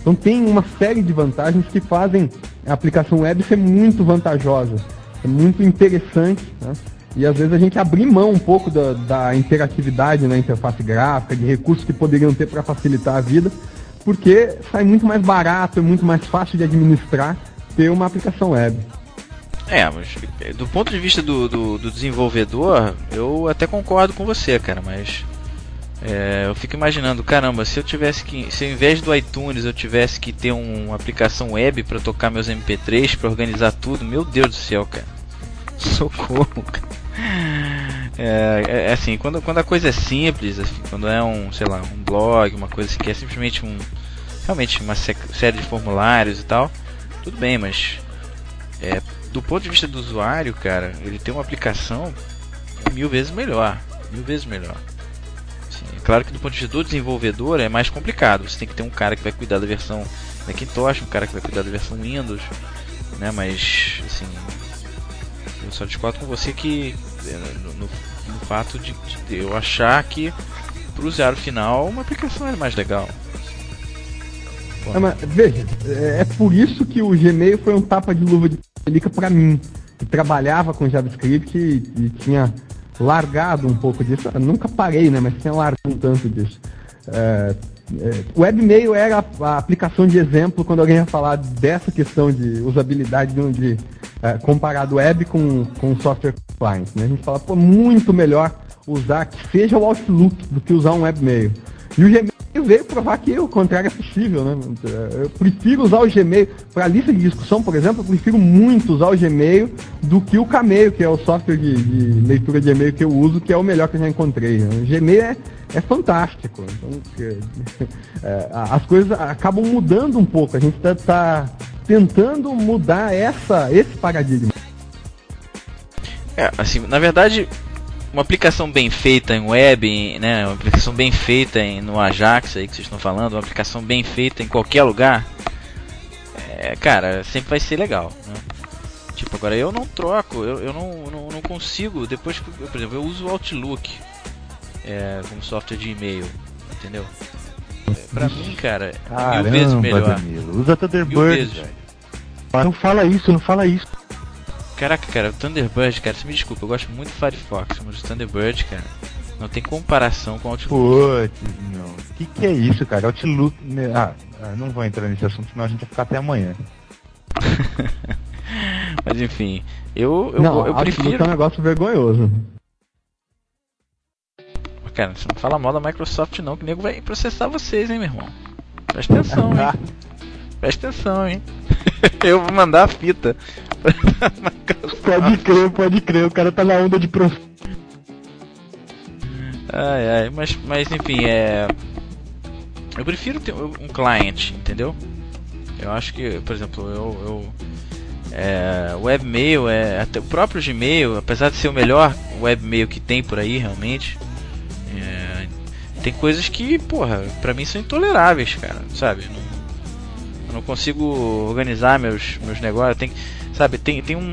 Então tem uma série de vantagens que fazem a aplicação web ser muito vantajosa é muito interessante, né? E às vezes a gente abrir mão um pouco da, da interatividade na interface gráfica, de recursos que poderiam ter para facilitar a vida, porque sai muito mais barato, é muito mais fácil de administrar ter uma aplicação web. É, mas do ponto de vista do, do, do desenvolvedor, eu até concordo com você, cara, mas é, eu fico imaginando, caramba, se eu tivesse que, se ao invés do iTunes eu tivesse que ter um, uma aplicação web para tocar meus MP3, para organizar tudo, meu Deus do céu, cara. Socorro, cara. É, é, é, assim, quando, quando a coisa é simples, assim, quando é um, sei lá, um blog, uma coisa assim, que é simplesmente um, realmente uma série de formulários e tal, tudo bem, mas é, do ponto de vista do usuário, cara, ele tem uma aplicação mil vezes melhor, mil vezes melhor claro que do ponto de vista do desenvolvedor é mais complicado. Você tem que ter um cara que vai cuidar da versão Macintosh, um cara que vai cuidar da versão Windows, né? Mas assim, eu só discordo com você que é, no, no, no fato de, de, eu achar que para o usuário final uma aplicação era mais legal. É, mas, veja, é, é por isso que o Gmail foi um tapa de luva de pelica para mim, que trabalhava com JavaScript e, e, tinha largado um pouco disso. Eu nunca parei, né? Mas tinha largado um tanto disso. É, é, webmail era a, a, aplicação de exemplo quando alguém ia falar dessa questão de usabilidade de, de é, comparado web com, com software client. Né? A gente fala, pô, muito melhor usar que seja o Outlook do que usar um webmail. E o Gmail veio provar que o contrário é possível, né? Eu prefiro usar o Gmail para lista de discussão, por exemplo, eu prefiro muito usar o Gmail do que o Cameio, que é o software de, de leitura de e-mail que eu uso, que é o melhor que eu já encontrei. O Gmail é, é fantástico. Então, é, as coisas acabam mudando um pouco. A gente está tá tentando mudar essa, esse paradigma. É, assim, na verdade, uma aplicação bem feita em web, né, uma aplicação bem feita em, no Ajax aí que vocês estão falando, uma aplicação bem feita em qualquer lugar, é, cara, sempre vai ser legal. Né? Tipo, agora eu não troco, eu, eu não, não, não consigo, depois que, por exemplo, eu uso o Outlook é, como software de e-mail, entendeu? É, pra mim, cara, é mil vezes melhor. Danilo, usa Thunderbird. Não fala isso, não fala isso. Caraca, cara, o Thunderbird, cara, você me desculpa, eu gosto muito do Firefox, mas o Thunderbird, cara, não tem comparação com o Outlook. Putz, não. O que, que é isso, cara? Outlook. Né, ah, ah, não vou entrar nesse assunto, senão a gente vai ficar até amanhã. mas enfim, eu, eu, não, eu prefiro. é um negócio vergonhoso. Cara, você não fala mal da Microsoft não, que o nego vai processar vocês, hein, meu irmão. Presta atenção, hein. Presta atenção, hein. eu vou mandar a fita. pode crer, pode crer, o cara tá na onda de prof... Ai, ai, mas, mas enfim, é. Eu prefiro ter um cliente, entendeu? Eu acho que, por exemplo, eu. eu é, webmail, é, até o próprio Gmail, apesar de ser o melhor webmail que tem por aí realmente, é, tem coisas que, porra, pra mim são intoleráveis, cara, sabe? Não, eu não consigo organizar meus, meus negócios. Tem, sabe, tem, tem um.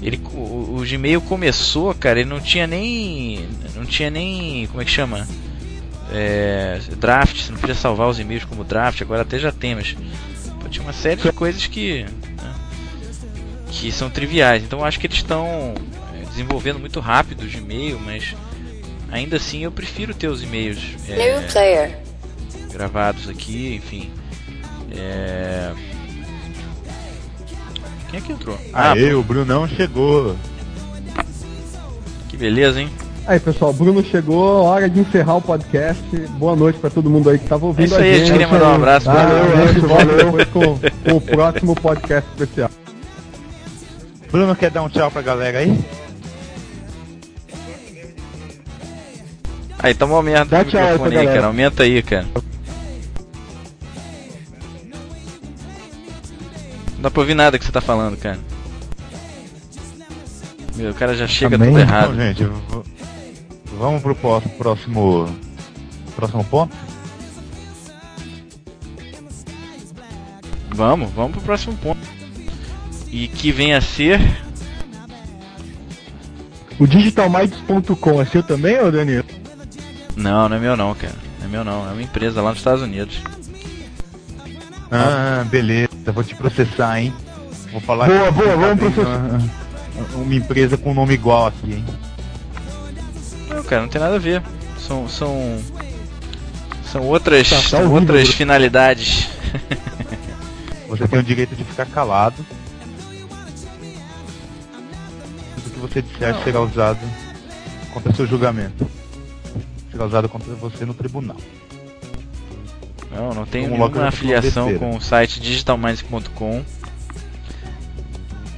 Ele, o, o Gmail começou, cara, ele não tinha nem. Não tinha nem. Como é que chama? É, draft, você não podia salvar os e-mails como draft, agora até já tem, mas pô, tinha uma série de coisas que. Né, que são triviais. Então eu acho que eles estão é, desenvolvendo muito rápido o Gmail, mas ainda assim eu prefiro ter os e-mails é, gravados aqui, enfim. É... Quem é que entrou? Ah, Aê, o Brunão chegou. Que beleza, hein? Aí, pessoal, Bruno chegou, hora de encerrar o podcast. Boa noite para todo mundo aí que tava ouvindo é isso aí, a gente. queria mandar um abraço Valeu, a gente volta depois com, com o próximo podcast especial. Bruno quer dar um tchau pra galera aí? Aí, toma uma merda Dá tchau aí, cara. Aumenta aí, cara. Não dá pra ouvir nada que você tá falando, cara. Meu, o cara já chega Amém. tudo errado. Então, gente, vamos pro próximo. Próximo ponto? Vamos, vamos pro próximo ponto. E que vem a ser. O digitalmites.com é seu também, ô Danilo? Não, não é meu não, cara. Não é meu não. É uma empresa lá nos Estados Unidos. Ah, beleza. Vou te processar, hein? Vou falar boa, boa, vamos processar. Uma, uma, empresa com nome igual aqui, hein? Não, cara, não tem nada a ver. São. São, são outras, tá, tá outras finalidades. Você tem o direito de ficar calado. Tudo que você disser não. será usado contra seu julgamento. Será usado contra você no tribunal. Não, não tenho Vamos nenhuma afiliação com o site digitalminds.com.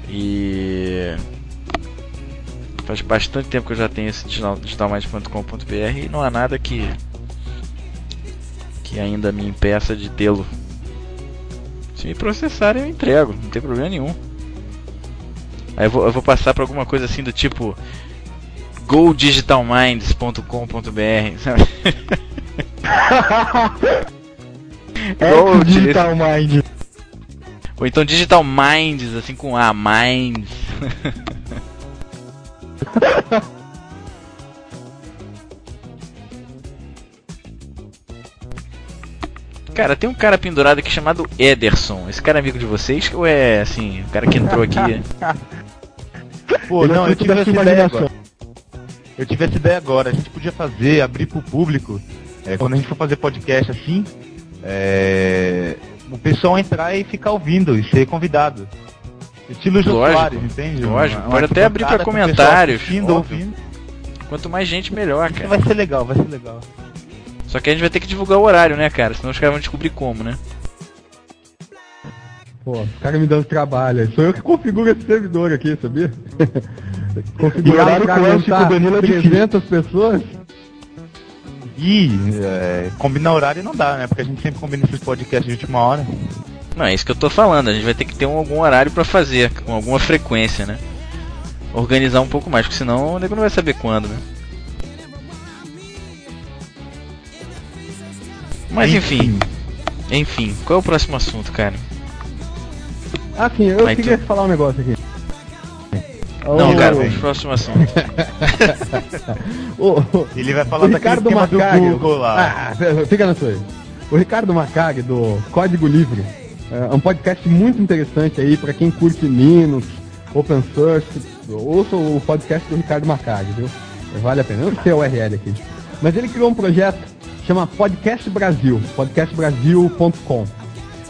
E faz bastante tempo que eu já tenho esse digitalminds.com.br e não há nada que que ainda me impeça de tê-lo. Se me processarem, eu entrego, não tem problema nenhum. Aí eu vou, eu vou passar para alguma coisa assim do tipo GoDigitalMinds.com.br sabe? É Digital Mind. Ou então Digital Minds, assim com A, Minds. Cara, tem um cara pendurado aqui chamado Ederson. Esse cara é amigo de vocês? Ou é assim, o cara que entrou aqui? Pô, Ele é não, eu tive essa ideia agora. Eu tive essa ideia agora. A gente podia fazer, abrir pro público, é, quando a gente for fazer podcast assim, é, o pessoal entrar e ficar ouvindo e ser convidado. Estilo Jô Lógico, Soares, entende? lógico. Uma- Pode até abrir o pessoal comentários, óbvio. ouvindo. Quanto mais gente, melhor, Isso cara. vai ser legal, vai ser legal. Só que a gente vai ter que divulgar o horário, né, cara? Senão os caras vão descobrir como, né? Pô, os caras me dando trabalho. aí. Sou eu que configuro esse servidor aqui, sabia? Configurar horário pra com o Danilo é difícil. 300 pessoas? E é, combinar horário não dá, né? Porque a gente sempre combina esses podcasts de última hora. Não, é isso que eu tô falando. A gente vai ter que ter um- algum horário pra fazer, com alguma frequência, né? Organizar um pouco mais, porque senão o nego não vai saber quando, né? Mas enfim, enfim, qual é o próximo assunto, cara? Ah, sim, eu Mas queria tu- falar um negócio aqui. Não, cara, ô, vamos pro próximo assunto. ô, Ele vai O falar daquele Ricardo esquema do. Google lá. Ah, fica na sua. O Ricardo Macari, do Código Livre, é um podcast muito interessante aí pra quem curte Linux, Open Source. Ouça o podcast do Ricardo Macari, viu? Vale a pena. Eu não sei a URL aqui. Mas ele criou um projeto chama Podcast Brasil, podcastbrasil.com.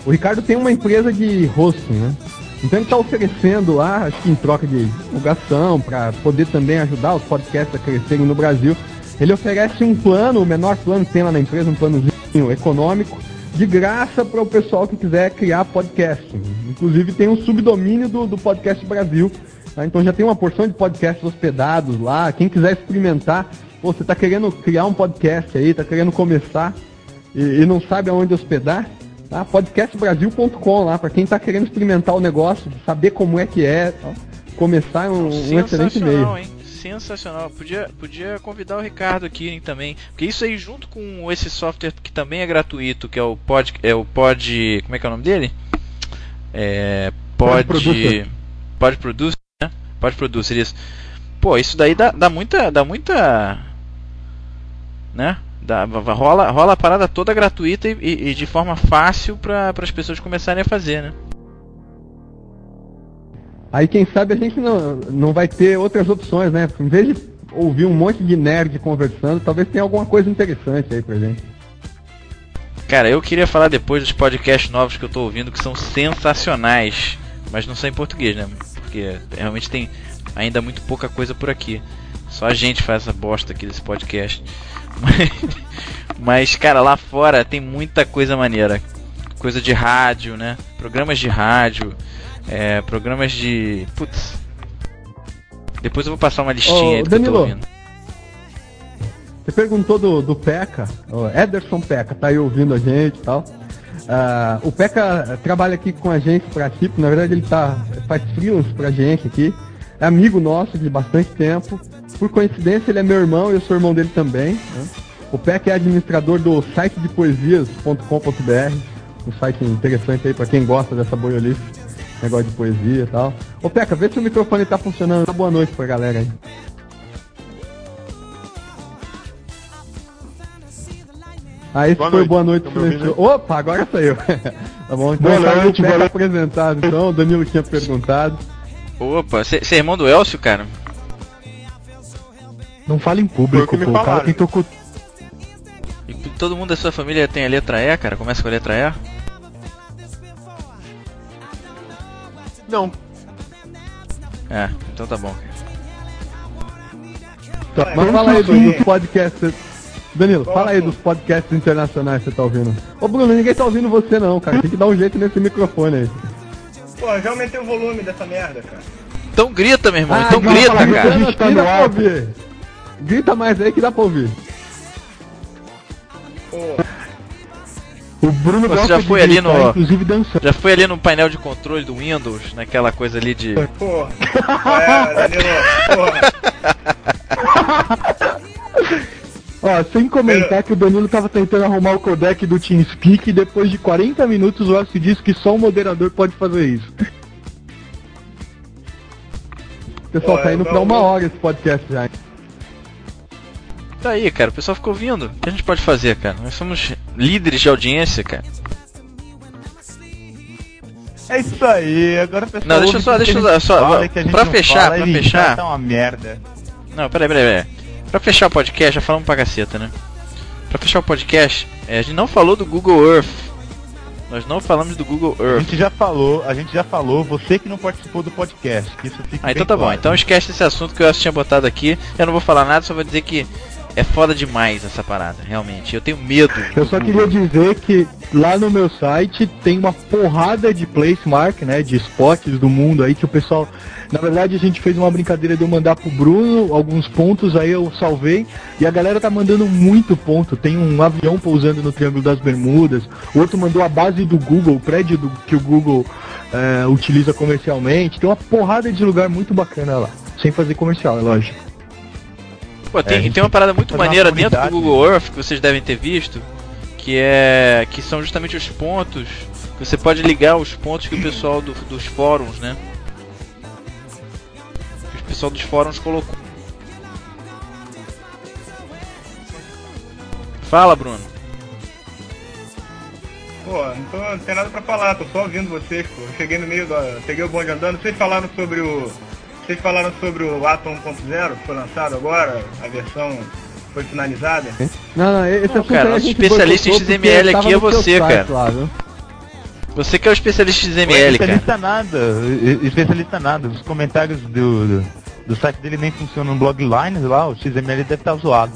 O Ricardo tem uma empresa de hosting, né? Então ele está oferecendo lá, acho que em troca de divulgação, para poder também ajudar os podcasts a crescerem no Brasil. Ele oferece um plano, o menor plano que tem lá na empresa, um planozinho econômico, de graça para o pessoal que quiser criar podcast. Inclusive tem um subdomínio do, do Podcast Brasil. tá? Então já tem uma porção de podcasts hospedados lá. Quem quiser experimentar, pô, você está querendo criar um podcast aí, está querendo começar e, e não sabe aonde hospedar, tá? podcastbrasil.com lá, para quem está querendo experimentar o negócio, saber como é que é, tal. começar é um, um excelente meio. Sensacional, hein? Sensacional. Podia, podia convidar o Ricardo aqui hein, também. Porque isso aí, junto com esse software que também é gratuito, que é o Pod. É o Pod. Como é que é o nome dele? É. Pod. Pod Producer, né? Pod Producer, isso. Pô, isso daí dá, dá muita. Dá muita. Né? Dá, va- rola, rola a parada toda gratuita e, e- e de forma fácil para as pessoas começarem a fazer, né? Aí quem sabe a gente não, não vai ter outras opções, né? Em vez de ouvir um monte de nerd conversando, talvez tenha alguma coisa interessante aí pra gente. Cara, eu queria falar depois dos podcasts novos que eu tô ouvindo que são sensacionais, mas não são em português, né? Porque realmente tem ainda muito pouca coisa por aqui. Só a gente faz essa bosta aqui desse podcast. Mas, cara, lá fora tem muita coisa maneira. Coisa de rádio, né? Programas de rádio, é, programas de. Putz. Depois eu vou passar uma listinha Ô, aí do que eu tô Danilo. ouvindo. Você perguntou do, do Peca, o Ederson Peca, tá aí ouvindo a gente e tal. Ah, o Peca trabalha aqui com a gente pra Chip, na verdade ele tá, faz freelance pra gente aqui. É amigo nosso de bastante tempo. Por coincidência ele é meu irmão e eu sou irmão dele também. né? O Peca é administrador do site de poesias.com.br, um site interessante aí pra quem gosta dessa boiolice, negócio de poesia e tal. Ô Peca, vê se o microfone tá funcionando. Dá boa noite pra galera aí. Ah, esse Boa foi noite. boa noite silencioso. Opa, agora saiu. tá bom, então Boa aí noite, boa noite. apresentado, então, o Danilo tinha perguntado. Opa, você é irmão do Elcio, cara? Não fala em público, pô. O cara tentou cu... E todo mundo da sua família tem a letra E, cara? Começa com a letra E? Não. É, então tá bom. Tá, mas eu fala aí aí. dos podcasts. Danilo, Qual fala aí dos podcasts internacionais que você tá ouvindo. Ô Bruno, ninguém tá ouvindo você não, cara. Tem que dar um jeito nesse microfone aí. Pô, já aumentei o volume dessa merda, cara. Então grita, meu irmão. Ah, então grita, fala, cara. a gente tá dá pra ouvir. Grita mais aí que dá pra ouvir. Pô, O Bruno Você já foi ali gritar, no- inclusive dançando. Já foi ali no painel de controle do Windows, naquela coisa ali de. porra. É, Danilo, porra. Ó, sem comentar que o Danilo tava tentando arrumar o codec do TeamSpeak e depois de 40 minutos o Elcio disse que só um moderador pode fazer isso. Pessoal, Ó, tá indo eu pra não- uma hora esse podcast já. Tá aí, cara. O pessoal ficou ouvindo. O que a gente pode fazer, cara? Nós somos líderes de audiência, cara. É isso aí, agora o pessoal. Não, deixa eu só- deixa eu só- gente pra não fechar, fala, pra fechar. Tá uma merda. Não, peraí, peraí, peraí. Pra fechar o podcast, já falamos pra caceta, né? Pra fechar o podcast, é, a gente não falou do Google Earth. Nós não falamos do Google A Earth. gente já falou, a gente já falou, você que não participou do podcast, isso fica Ah, então tá bom. claro. Então esquece esse assunto que eu tinha botado aqui. Eu não vou falar nada, só vou dizer que é foda demais essa parada, realmente. Eu tenho medo. Eu só queria dizer que lá no meu site tem uma porrada de placemark, né, de spots do mundo aí que o pessoal, na verdade a gente fez uma brincadeira de eu mandar pro Bruno alguns pontos, aí eu salvei e a galera tá mandando muito ponto. Tem um avião pousando no Triângulo das Bermudas, o outro mandou a base do Google, o prédio do, que o Google eh, utiliza comercialmente. Tem uma porrada de lugar muito bacana lá, sem fazer comercial, é lógico. Pô, tem, É, tem uma parada muito maneira dentro do. Google Earth que vocês devem ter visto, que é que são justamente os pontos. que Você pode ligar os pontos que o pessoal do- dos fóruns, né? Que o pessoal dos fóruns colocou. Fala, Bruno. Pô, não, tô, não tem nada pra falar, tô só ouvindo vocês, pô. Eu cheguei no meio da. Peguei o bonde andando, vocês falaram sobre o. Vocês falaram sobre o Atom 1.0, que foi lançado agora, a versão foi finalizada. Não, não, esse Não, cara, nosso especialista em XML aqui é você, site cara. lá? Você que é o especialista em XML, cara. especialista nada, e- especialista nada. Os comentários do, do, do site dele nem funcionam no bloglines lá, o XML deve estar zoado.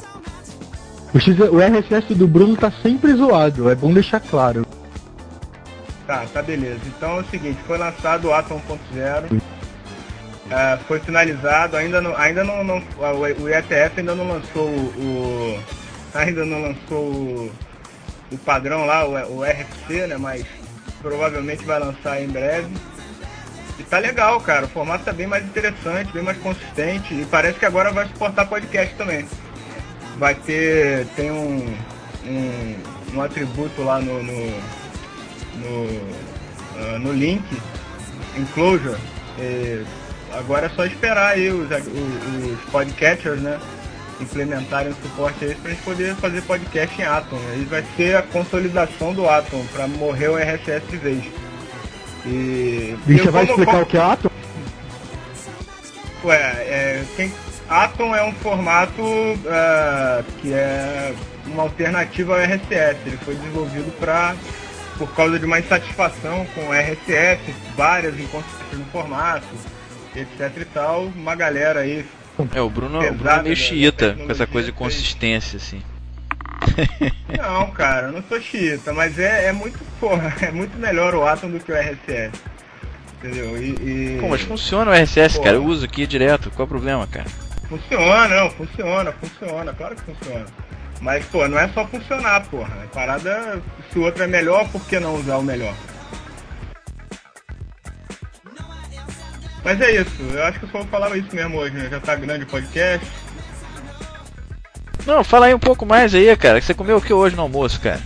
O, X, o RSS do Bruno tá sempre zoado, é bom deixar claro. Tá, tá beleza. Então é o seguinte, foi lançado o Atom 1.0. é, foi finalizado, ainda não, ainda não, não- o IETF ainda não lançou o, o- ainda não lançou o, o padrão lá, o, o RFC, né, mas provavelmente vai lançar em breve. E tá legal, cara, o formato tá bem mais interessante, bem mais consistente e parece que agora vai suportar podcast também. Vai ter, tem um, um, um atributo lá no, no no, ah, no link, enclosure. E agora é só esperar aí os, os, os podcatchers, né? Implementarem o suporte aí pra gente poder fazer podcast em Atom. Aí vai ser a consolidação do Atom para morrer o RSS de vez. E, você eu vai explicar como- o que é Atom? Ué, é, quem, Atom é um formato ah, que é uma alternativa ao RSS. Ele foi desenvolvido para por causa de uma insatisfação com o RSS, várias inconsistências no formato, etc e tal. Uma galera aí É, o Bruno, o Bruno é meio né? xiita com essa coisa de consistência, assim. Não, cara, eu não sou xiita, mas é, é muito, porra, é muito melhor o Atom do que o RSS. Entendeu? E, e- Pô, mas funciona o RSS, Pô. cara. Eu uso aqui direto. Qual é o problema, cara? funciona, não, funciona, funciona, claro que funciona. Mas, pô, não é só funcionar, porra. A parada, se o outro é melhor, por que não usar o melhor? Mas é isso, eu acho que eu só falava isso mesmo hoje, né? Já tá grande o podcast. Não, fala aí um pouco mais aí, cara. Que você comeu o que hoje no almoço, cara?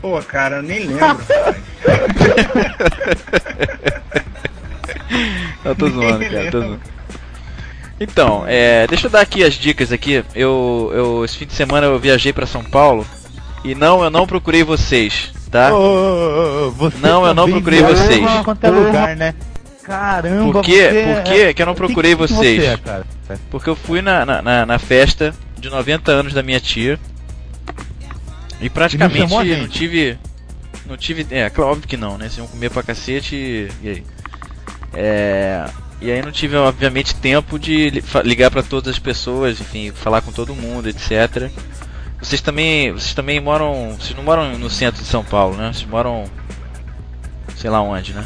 Pô, cara, eu nem lembro, cara. Eu tô zoando, cara. Tô zoando. Então, é, deixa eu dar aqui as dicas aqui. Eu, eu esse fim de semana eu viajei pra São Paulo e não, eu não procurei vocês, tá? Ô, você Não, eu não também procurei vocês. lugar, né? Caramba, Por quê? você Por é- quê que eu não procurei que que vocês? Você é? Porque eu fui na, na, na- festa de 90 anos da minha tia e praticamente a não gente? tive. Não tive. É, claro, óbvio que não, né? Vocês iam comer pra cacete e. e aí? É. E aí não tive, obviamente, tempo de ligar pra todas as pessoas, enfim, falar com todo mundo, etc. Vocês também. Vocês também moram. Vocês não moram no centro de São Paulo, né? Vocês moram. sei lá onde, né?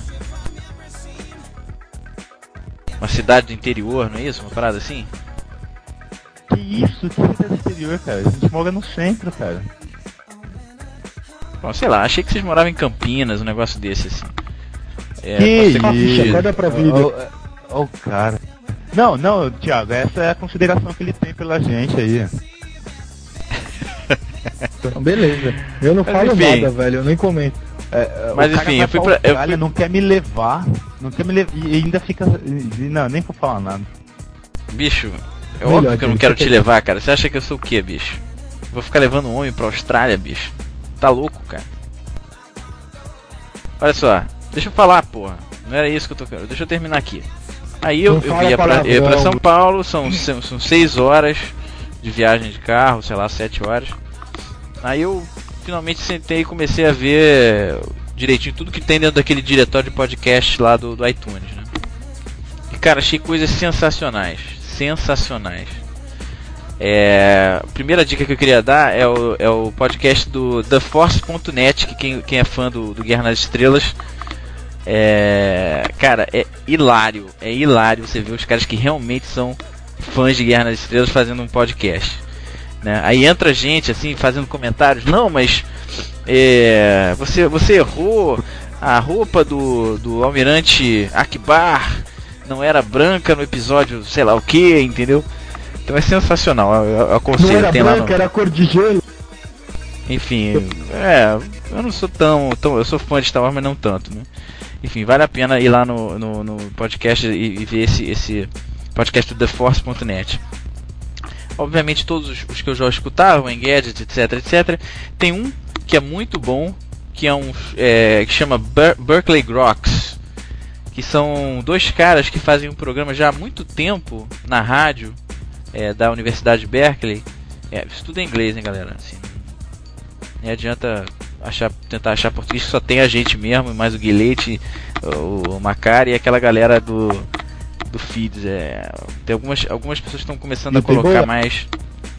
Uma cidade do interior, não é isso? Uma parada assim? Que isso? Que cidade exterior, cara? A gente mora no centro, cara. Bom, sei lá, achei que vocês moravam em Campinas, um negócio desse assim. É, que isso? Acorda pra vida. Ó, ó, ó o cara. Não, não, Thiago, essa é a consideração que ele tem pela gente aí. Então, beleza. Eu não Mas falo enfim. nada, velho. Eu nem comento. É, Mas o cara enfim, eu fui pra eu fui- não quer me levar, não quer me levar, e ainda fica, não, nem vou falar nada. Bicho, é Melhor, óbvio que eu não quero te quer- levar, cara. Você acha que eu sou o quê, bicho? Vou ficar levando um homem pra Austrália, bicho? Tá louco, cara? Olha só, deixa eu falar, porra. Não era isso que eu tô querendo. Deixa eu terminar aqui. Aí eu, eu ia pra, ia pra São Paulo, são, são, são seis horas de viagem de carro, sei lá, sete horas. Aí eu finalmente sentei e comecei a ver direitinho tudo que tem dentro daquele diretório de podcast lá do, do iTunes, né? E cara, achei coisas sensacionais. Sensacionais. É, a primeira dica que eu queria dar é o, é o podcast do TheForce.net, que quem, quem é fã do, do Guerra nas Estrelas. É, cara, é hilário. É hilário você ver os caras que realmente são fãs de Guerra nas Estrelas fazendo um podcast. Né? Aí entra gente assim fazendo comentários. Não, mas é, você, você errou. A roupa do, do Almirante Akbar não era branca no episódio, sei lá o que, entendeu? Então é sensacional. Eu, eu Não aconselho, era tem lá branca, no, era cor de gelo. enfim, é, eu não sou tão, tão. Eu sou fã de Star Wars, mas não tanto, né? Enfim, vale a pena ir lá no, no, no podcast e, e ver esse, esse podcast do TheForce.net. Obviamente, todos os, os que eu já escutava, o Engadget, etc, etc. Tem um que é muito bom, que é um. É, que chama Ber Berkeley Groks. Que são dois caras que fazem um programa já há muito tempo na rádio é, da Universidade de Berkeley. É, em inglês, hein, galera? Assim, nem adianta achar, tentar achar português só tem a gente mesmo, mais o Guilete, o, o Macari e aquela galera do, do Feeds. É, tem algumas, algumas pessoas estão começando E a colocar boa- mais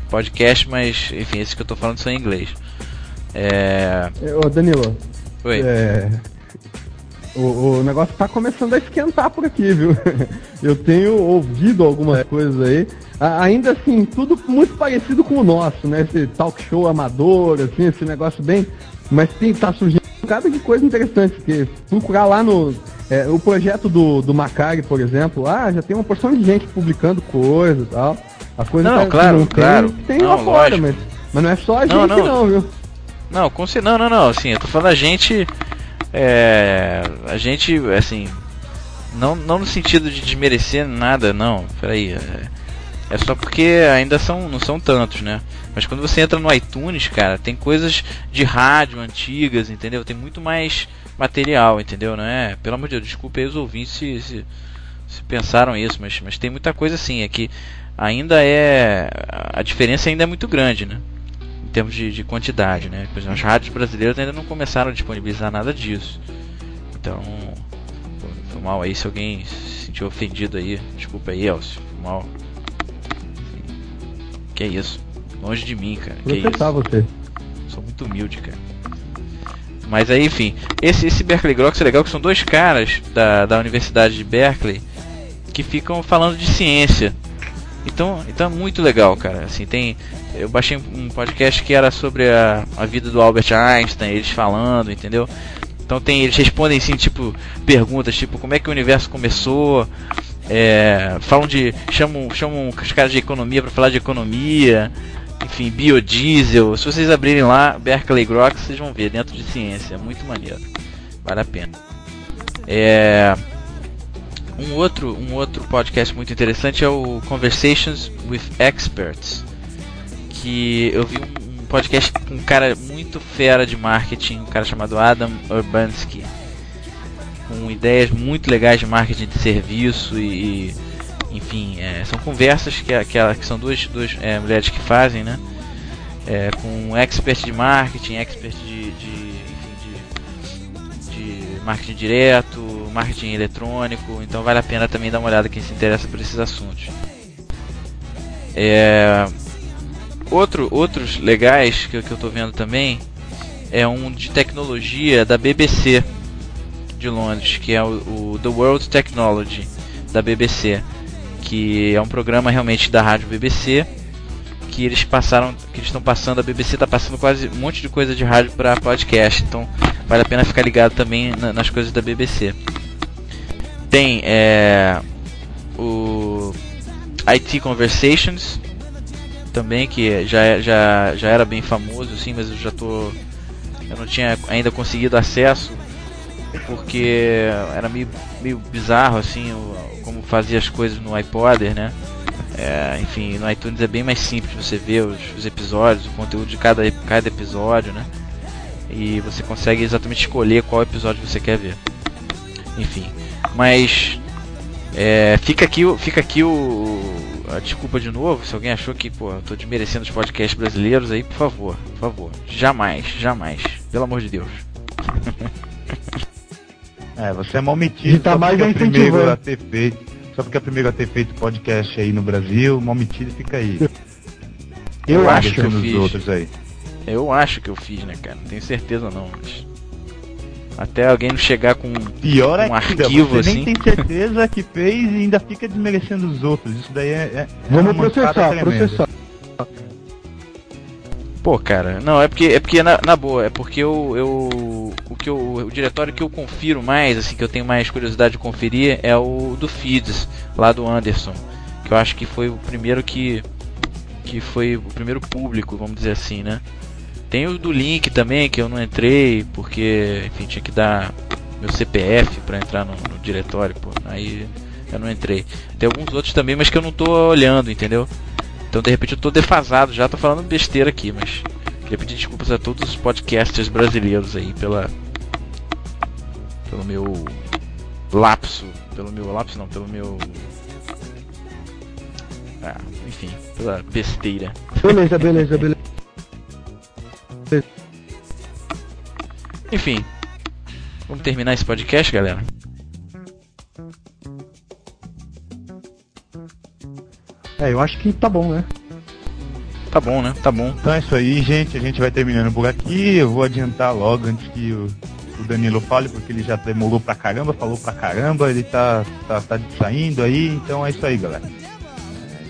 podcast, mas enfim, esses que eu tô falando são em inglês. É. É, Ô, Danilo, Oi. é, o, o negócio tá começando a esquentar por aqui, viu? Eu tenho ouvido algumas coisas aí. A- ainda assim, tudo muito parecido com o nosso, né? Esse talk show amador, assim, esse negócio bem. Mas tem, tá surgindo um bocado de coisa interessante. Porque procurar lá no. É, o projeto do, do Macari, por exemplo, lá já tem uma porção de gente publicando coisa e tal. A coisa Não, tá- claro, não tem, claro. tem Não, lá fora, mas, mas não é só a gente Não, não, não. viu? Não, com não, não, não, assim, eu tô falando a gente. É, a gente, assim. Não, não no sentido de desmerecer nada, não. Peraí. É, é só porque ainda são, não são tantos, né? Mas quando você entra no iTunes, cara, tem coisas de rádio antigas, entendeu? Tem muito mais material, entendeu? Não é? Pelo amor de Deus, desculpe aí os ouvintes se, se, se pensaram isso, mas, mas tem muita coisa assim, é que ainda é. A diferença ainda é muito grande, né? em termos de, de quantidade, né? Por exemplo, as rádios brasileiras ainda não começaram a disponibilizar nada disso. Então, foi- mal aí se alguém se sentiu ofendido aí. Desculpa aí, Elcio. Foi mal. Que é isso? Longe de mim, cara. Que Você tá, isso? você. Sou muito humilde, cara. Mas aí, enfim, esse, esse Berkeley Groks é legal que são dois caras da, da Universidade de Berkeley que ficam falando de ciência. Então, então é muito legal, cara. Assim, tem eu baixei um podcast que era sobre a, a vida do Albert Einstein, eles falando, entendeu? Então tem eles respondem assim, tipo perguntas, tipo como é que o universo começou, é, falam de chamam chamam os caras de economia para falar de economia, enfim, biodiesel. Se vocês abrirem lá Berkeley Groks, vocês vão ver dentro de ciência, é muito maneiro. Vale a pena. É, um outro, um outro podcast muito interessante é o Conversations with Experts, que eu vi um podcast com um cara muito fera de marketing, um cara chamado Adam Urbanski, com ideias muito legais de marketing de serviço e, enfim, é, são conversas que, que, que são duas, duas é, mulheres que fazem, né? É, com expert de marketing, expert de, de, enfim, de, de marketing direto, marketing eletrônico, então vale a pena também dar uma olhada quem se interessa por esses assuntos. É, outro, outros legais que, que eu tô vendo também é um de tecnologia da BBC de Londres, que é o, o The World Technology da BBC, que é um programa realmente da rádio BBC que eles passaram, que estão passando, a BBC está passando quase um monte de coisa de rádio para podcast, então vale a pena ficar ligado também na- nas coisas da BBC. Tem é, o IT Conversations, também, que já, já, já era bem famoso, assim, mas eu já tô. Eu não tinha ainda conseguido acesso porque era meio, meio bizarro assim o, como fazia as coisas no iPodder, né? É, enfim, no iTunes é bem mais simples você ver os, os, episódios, o conteúdo de cada, cada episódio, né? E você consegue exatamente escolher qual episódio você quer ver. Enfim, mas é, fica aqui, fica aqui o, a desculpa de novo. Se alguém achou que pô, eu tô desmerecendo os podcasts brasileiros aí, por favor, por favor, jamais, jamais, pelo amor de Deus. É, você é mal metido. Tá mais é primeiro a ter feito. Só porque é primeiro a ter feito podcast aí no Brasil, mal metido fica aí. Eu, eu acho que eu fiz. Outros aí. Eu acho que eu fiz, né, cara? Não tenho certeza não, mas... Até alguém não chegar com Pior um arquivo você assim. nem tem certeza que fez e ainda fica desmerecendo os outros. Isso daí é. é Vamos é processar, processar. Pô, cara, não, é porque, é porque na, na boa, é porque eu, eu o que eu, o diretório que eu confiro mais, assim, que eu tenho mais curiosidade de conferir é o do Feeds, lá do Anderson, que eu acho que foi o primeiro que que foi o primeiro público, vamos dizer assim, né? Tem o do Link também, que eu não entrei, porque, enfim, tinha que dar meu CPF para entrar no, no diretório, pô. Aí eu não entrei. Tem alguns outros também, mas que eu não tô olhando, entendeu? Então de repente eu tô defasado já, tô falando besteira aqui, mas queria pedir desculpas a todos os podcasters brasileiros aí pela pelo meu lapso, pelo meu lapso não, pelo meu ah, enfim, pela besteira. Beleza, beleza, beleza. Enfim, vamos terminar esse podcast, galera. É, eu acho que tá bom, né? Tá bom, né? Tá bom. Então é isso aí, gente. A gente vai terminando por aqui. Eu vou adiantar logo antes que o, o Danilo fale, porque ele já demorou pra caramba, falou pra caramba, ele tá, tá, tá saindo aí. Então é isso aí, galera.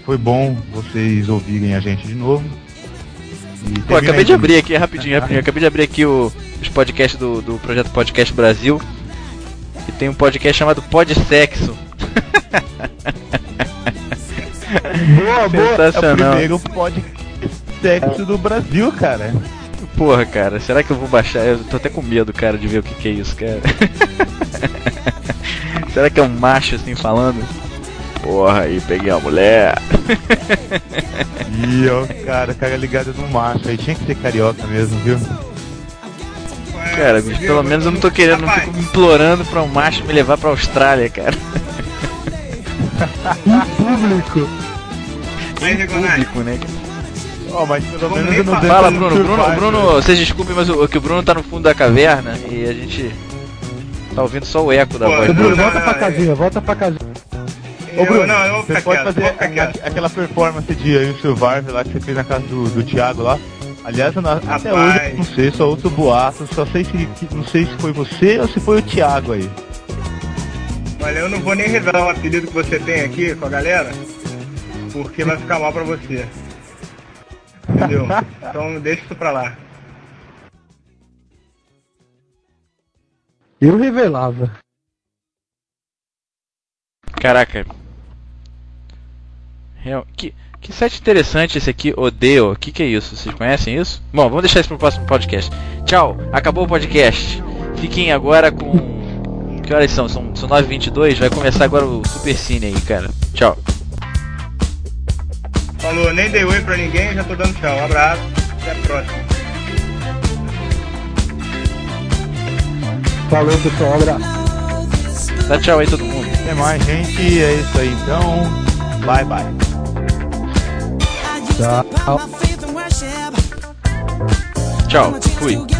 Foi bom vocês ouvirem a gente de novo. Pô, acabei de abrir aqui, rapidinho, rapidinho. Acabei de abrir aqui o, os podcasts do, do projeto Podcast Brasil. E tem um podcast chamado Pod Sexo. boa, boa. Sensacional. É o primeiro podcast sexo do Brasil, cara. Porra, cara, será que eu vou baixar? Eu tô até com medo, cara, de ver o que, que é isso, cara. será que é um macho assim falando? Porra, aí peguei a mulher. Ih, ó, cara, cara ligado no macho aí. Tinha que ser carioca mesmo, viu? Cara, pelo menos eu não tô querendo, não fico implorando pra um macho me levar pra Austrália, cara. em público. Em público, né? Oh, mas pelo menos eu não Fala, Bruno, Bruno, Bruno, vocês desculpem, mas o, que o Bruno tá no fundo da caverna e a gente tá ouvindo só o eco da Pô, voz. Bruno, volta pra casinha, volta pra casinha. Ô Bruno, não, eu você pode fazer aquela performance de You Survive lá que você fez na casa do, do Thiago lá. Aliás, eu não, até hoje não sei, só outro boato, só sei se não sei se foi você ou se foi o Thiago aí. Olha, eu não vou nem revelar o apelido que você tem aqui com a galera, porque vai ficar mal pra você. Entendeu? então deixa isso pra lá. Eu revelava. Caraca. Real, que, que site interessante esse aqui, Odeo. O que, que é isso? Vocês conhecem isso? Bom, vamos deixar isso pro próximo podcast. Tchau, acabou o podcast. Fiquem agora com. Que horas são? São, são 9h22. Vai começar agora o Super Cine aí, cara. Tchau. Falou, nem dei oi pra ninguém, já tô dando tchau. Um abraço, até a próxima. Falou, pessoal, um abraço. Dá tchau aí todo mundo. Até mais, gente. É isso aí então. Bye, bye. Tchau. Tchau. Fui.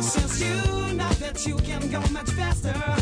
Since you know that you can go much faster.